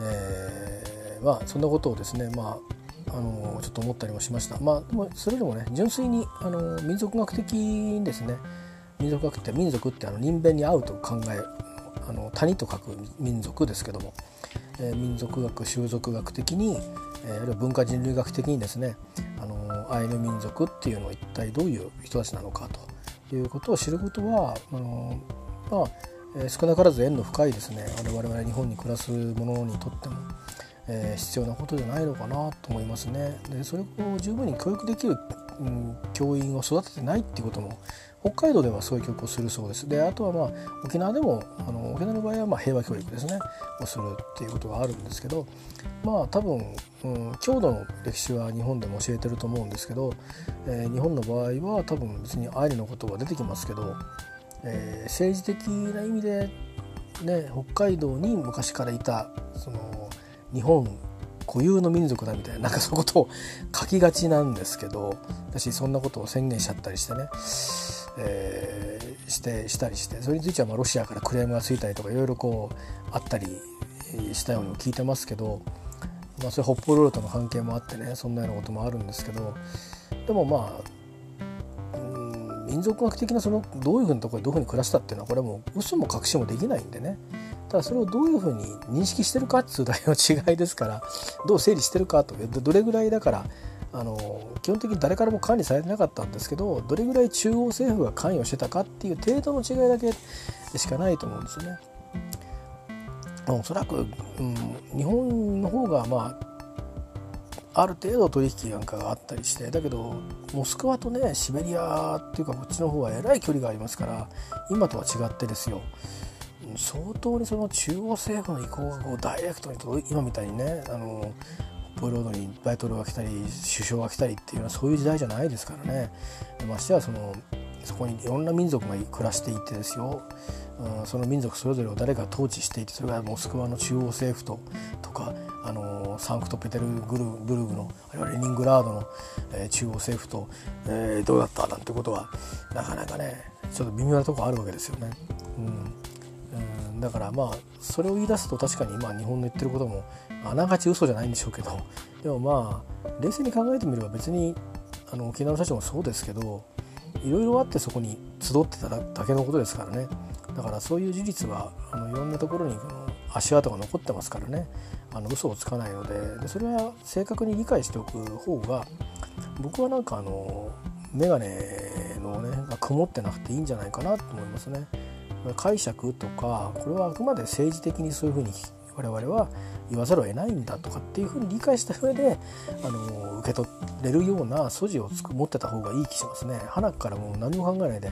[SPEAKER 1] えー、まあそんなことをですねまああのちょっと思ったりもしました。まあでもそれでもね純粋にあの民族学的にですね民族学って民族ってあの人弁に合うと考えあの谷と書く民族ですけども、えー、民族学習俗学的に、えー、あるいは文化人類学的にですねあのアイヌ民族っていうのは一体どういう人たちなのかということを知ることはあのまあえ少なからず縁の深いですね我々日本に暮らす者にとっても、え、必要なことじゃないのかなと思いますね。でそれを十分に教育できる、うん、教員を育ててないっていうことも北海道ではそういう教育をするそうです。であとはまあ沖縄でもあの沖縄の場合はま平和教育ですねをするっていうことがあるんですけどまあ多分、うん、郷土の歴史は日本でも教えてると思うんですけど、えー、日本の場合は多分別にアイヌのことは出てきますけどえー、政治的な意味で、ね、北海道に昔からいたその日本固有の民族だみたいななんかそういうことを書きがちなんですけど私そんなことを宣言しちゃったりしてね、えー、してしたりしてそれについてはまあロシアからクレームがついたりとかいろいろこうあったりしたようにも聞いてますけど、まあ、それ北方領土との関係もあってねそんなようなこともあるんですけどでもまあ民族学的なそのどういうふうなところでどういうふうに暮らしたっていうのはこれはもう嘘も隠しもできないんでねただそれをどういうふうに認識してるかっていうだけの違いですからどう整理してるかとどれぐらいだからあの基本的に誰からも管理されてなかったんですけどどれぐらい中央政府が関与してたかっていう程度の違いだけしかないと思うんですよね。おそらく、うん、日本の方がまあある程度取引なんかがあったりしてだけどモスクワとねシベリアっていうかこっちの方はえらい距離がありますから今とは違ってですよ。相当にその中央政府の意向がこうダイレクトに届今みたいにねあのポイロードにバイトルが来たり首相が来たりっていうのはそういう時代じゃないですからね。ましてはそのそこにいろんな民族が暮らしていてですよ。その民族それぞれを誰が統治していてそれがモスクワの中央政府ととかあのサンクトペテルブルグのあるいはレニングラードの、中央政府と、え、どうだったなんてことはなかなかねちょっと微妙なとこあるわけですよね。うん、だからまあそれを言い出すと確かに今日本の言ってることもあながち嘘じゃないんでしょうけどでもまあ冷静に考えてみれば別にあの沖縄の社長もそうですけどいろいろあってそこに集ってただけのことですからね。だからそういう事実はあのいろんなところにこの足跡が残ってますからね。あの嘘をつかないので。でそれは正確に理解しておく方が僕はなんかあの眼鏡のねが曇ってなくていいんじゃないかなと思いますね。解釈とかこれはあくまで政治的にそういうふうに我々は言わざるを得ないんだとかっていうふうに理解した上であの受け取れるような素地をつく持ってた方がいい気しますね。花からもう何も考えないで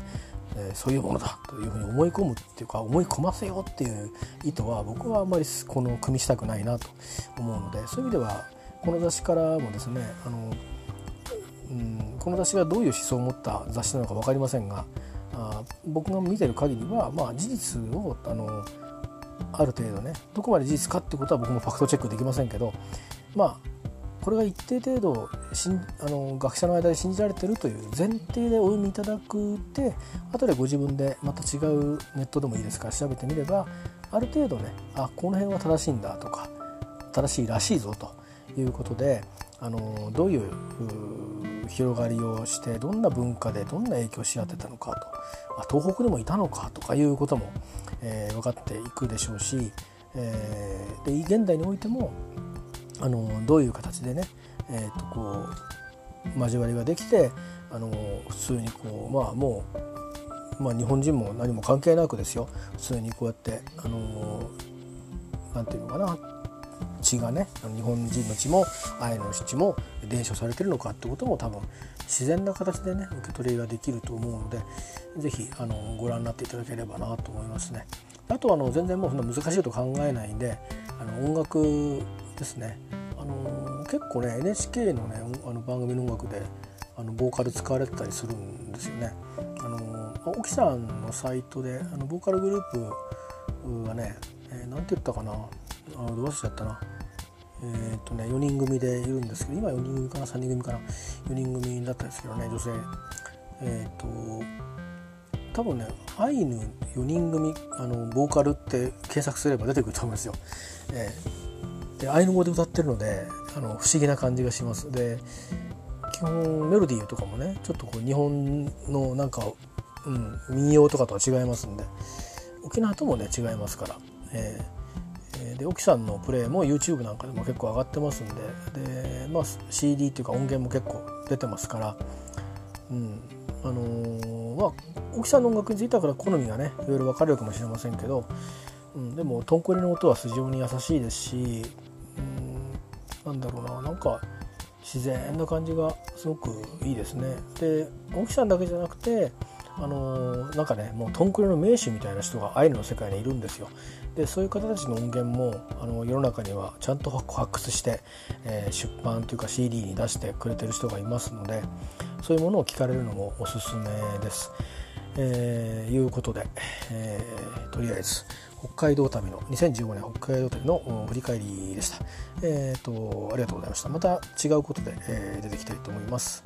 [SPEAKER 1] えー、そういうものだというふうに思い込むっていうか思い込ませようっていう意図は僕はあんまりこの組みしたくないなと思うのでそういう意味ではこの雑誌からもですねあの、うん、この雑誌がどういう思想を持った雑誌なのか分かりませんがあ僕が見てる限りは、まあ、事実をあのある程度ねどこまで事実かってことは僕もファクトチェックできませんけどまあこれが一定程度しんあの学者の間で信じられてるという前提でお読みいただくで後でご自分でまた違うネットでもいいですから調べてみればある程度ねあこの辺は正しいんだとか正しいらしいぞということであのどういう広がりをしてどんな文化でどんな影響をし合ってたのかとあ東北でもいたのかとかいうことも、えー、分かっていくでしょうし、えー、で現代においてもあのどういう形でね、えー、とこう交わりができてあの普通にこうまあもう、まあ、日本人も何も関係なくですよ。普通にこうやってあのなんていうのかな。血がね日本人の血もアイヌの血も伝承されてるのかってことも多分自然な形でね受け取りができると思うので是非ご覧になっていただければなと思いますね。あとはあの全然もうそんな難しいと考えないんであの音楽ですねあの結構ね NHK のねあの番組の音楽であのボーカル使われてたりするんですよね。あの沖さんのサイトであのボーカルグループがね、えー、て言ったかなあのどうしちゃったなえー、っとね4人組でいるんですけど今4人組かな3人組かな4人組だったんですけどね女性えー、っと多分ねアイヌ4人組あのボーカルって検索すれば出てくると思うんですよ。えー、でアイヌ語で歌ってるのであの不思議な感じがします。で基本メロディーとかもねちょっとこう日本のなんか、うん、民謡とかとは違いますんで沖縄ともね違いますから。え、で沖さんのプレイも YouTube なんかでも結構上がってますんでで、まあ、CD っていうか音源も結構出てますから、うんあのー、まあ沖さんの音楽についてはから好みがねいろいろ分かるかもしれませんけど、うん、でもトンコリの音は非常に優しいですし、うん、なんだろうななんか自然な感じがすごくいいですね。で沖さんだけじゃなくてあのー、なんかねもうトンクレの名手みたいな人がアイヌの世界にいるんですよ。でそういう方たちの音源もあの世の中にはちゃんと発掘して、えー、出版というか CD に出してくれてる人がいますのでそういうものを聞かれるのもおすすめです。えー、いうことで、えー、とりあえず北海道旅の2015年北海道旅の振り返りでした。えっ、ー、とありがとうございました。また違うことで、え、出てきたいと思います。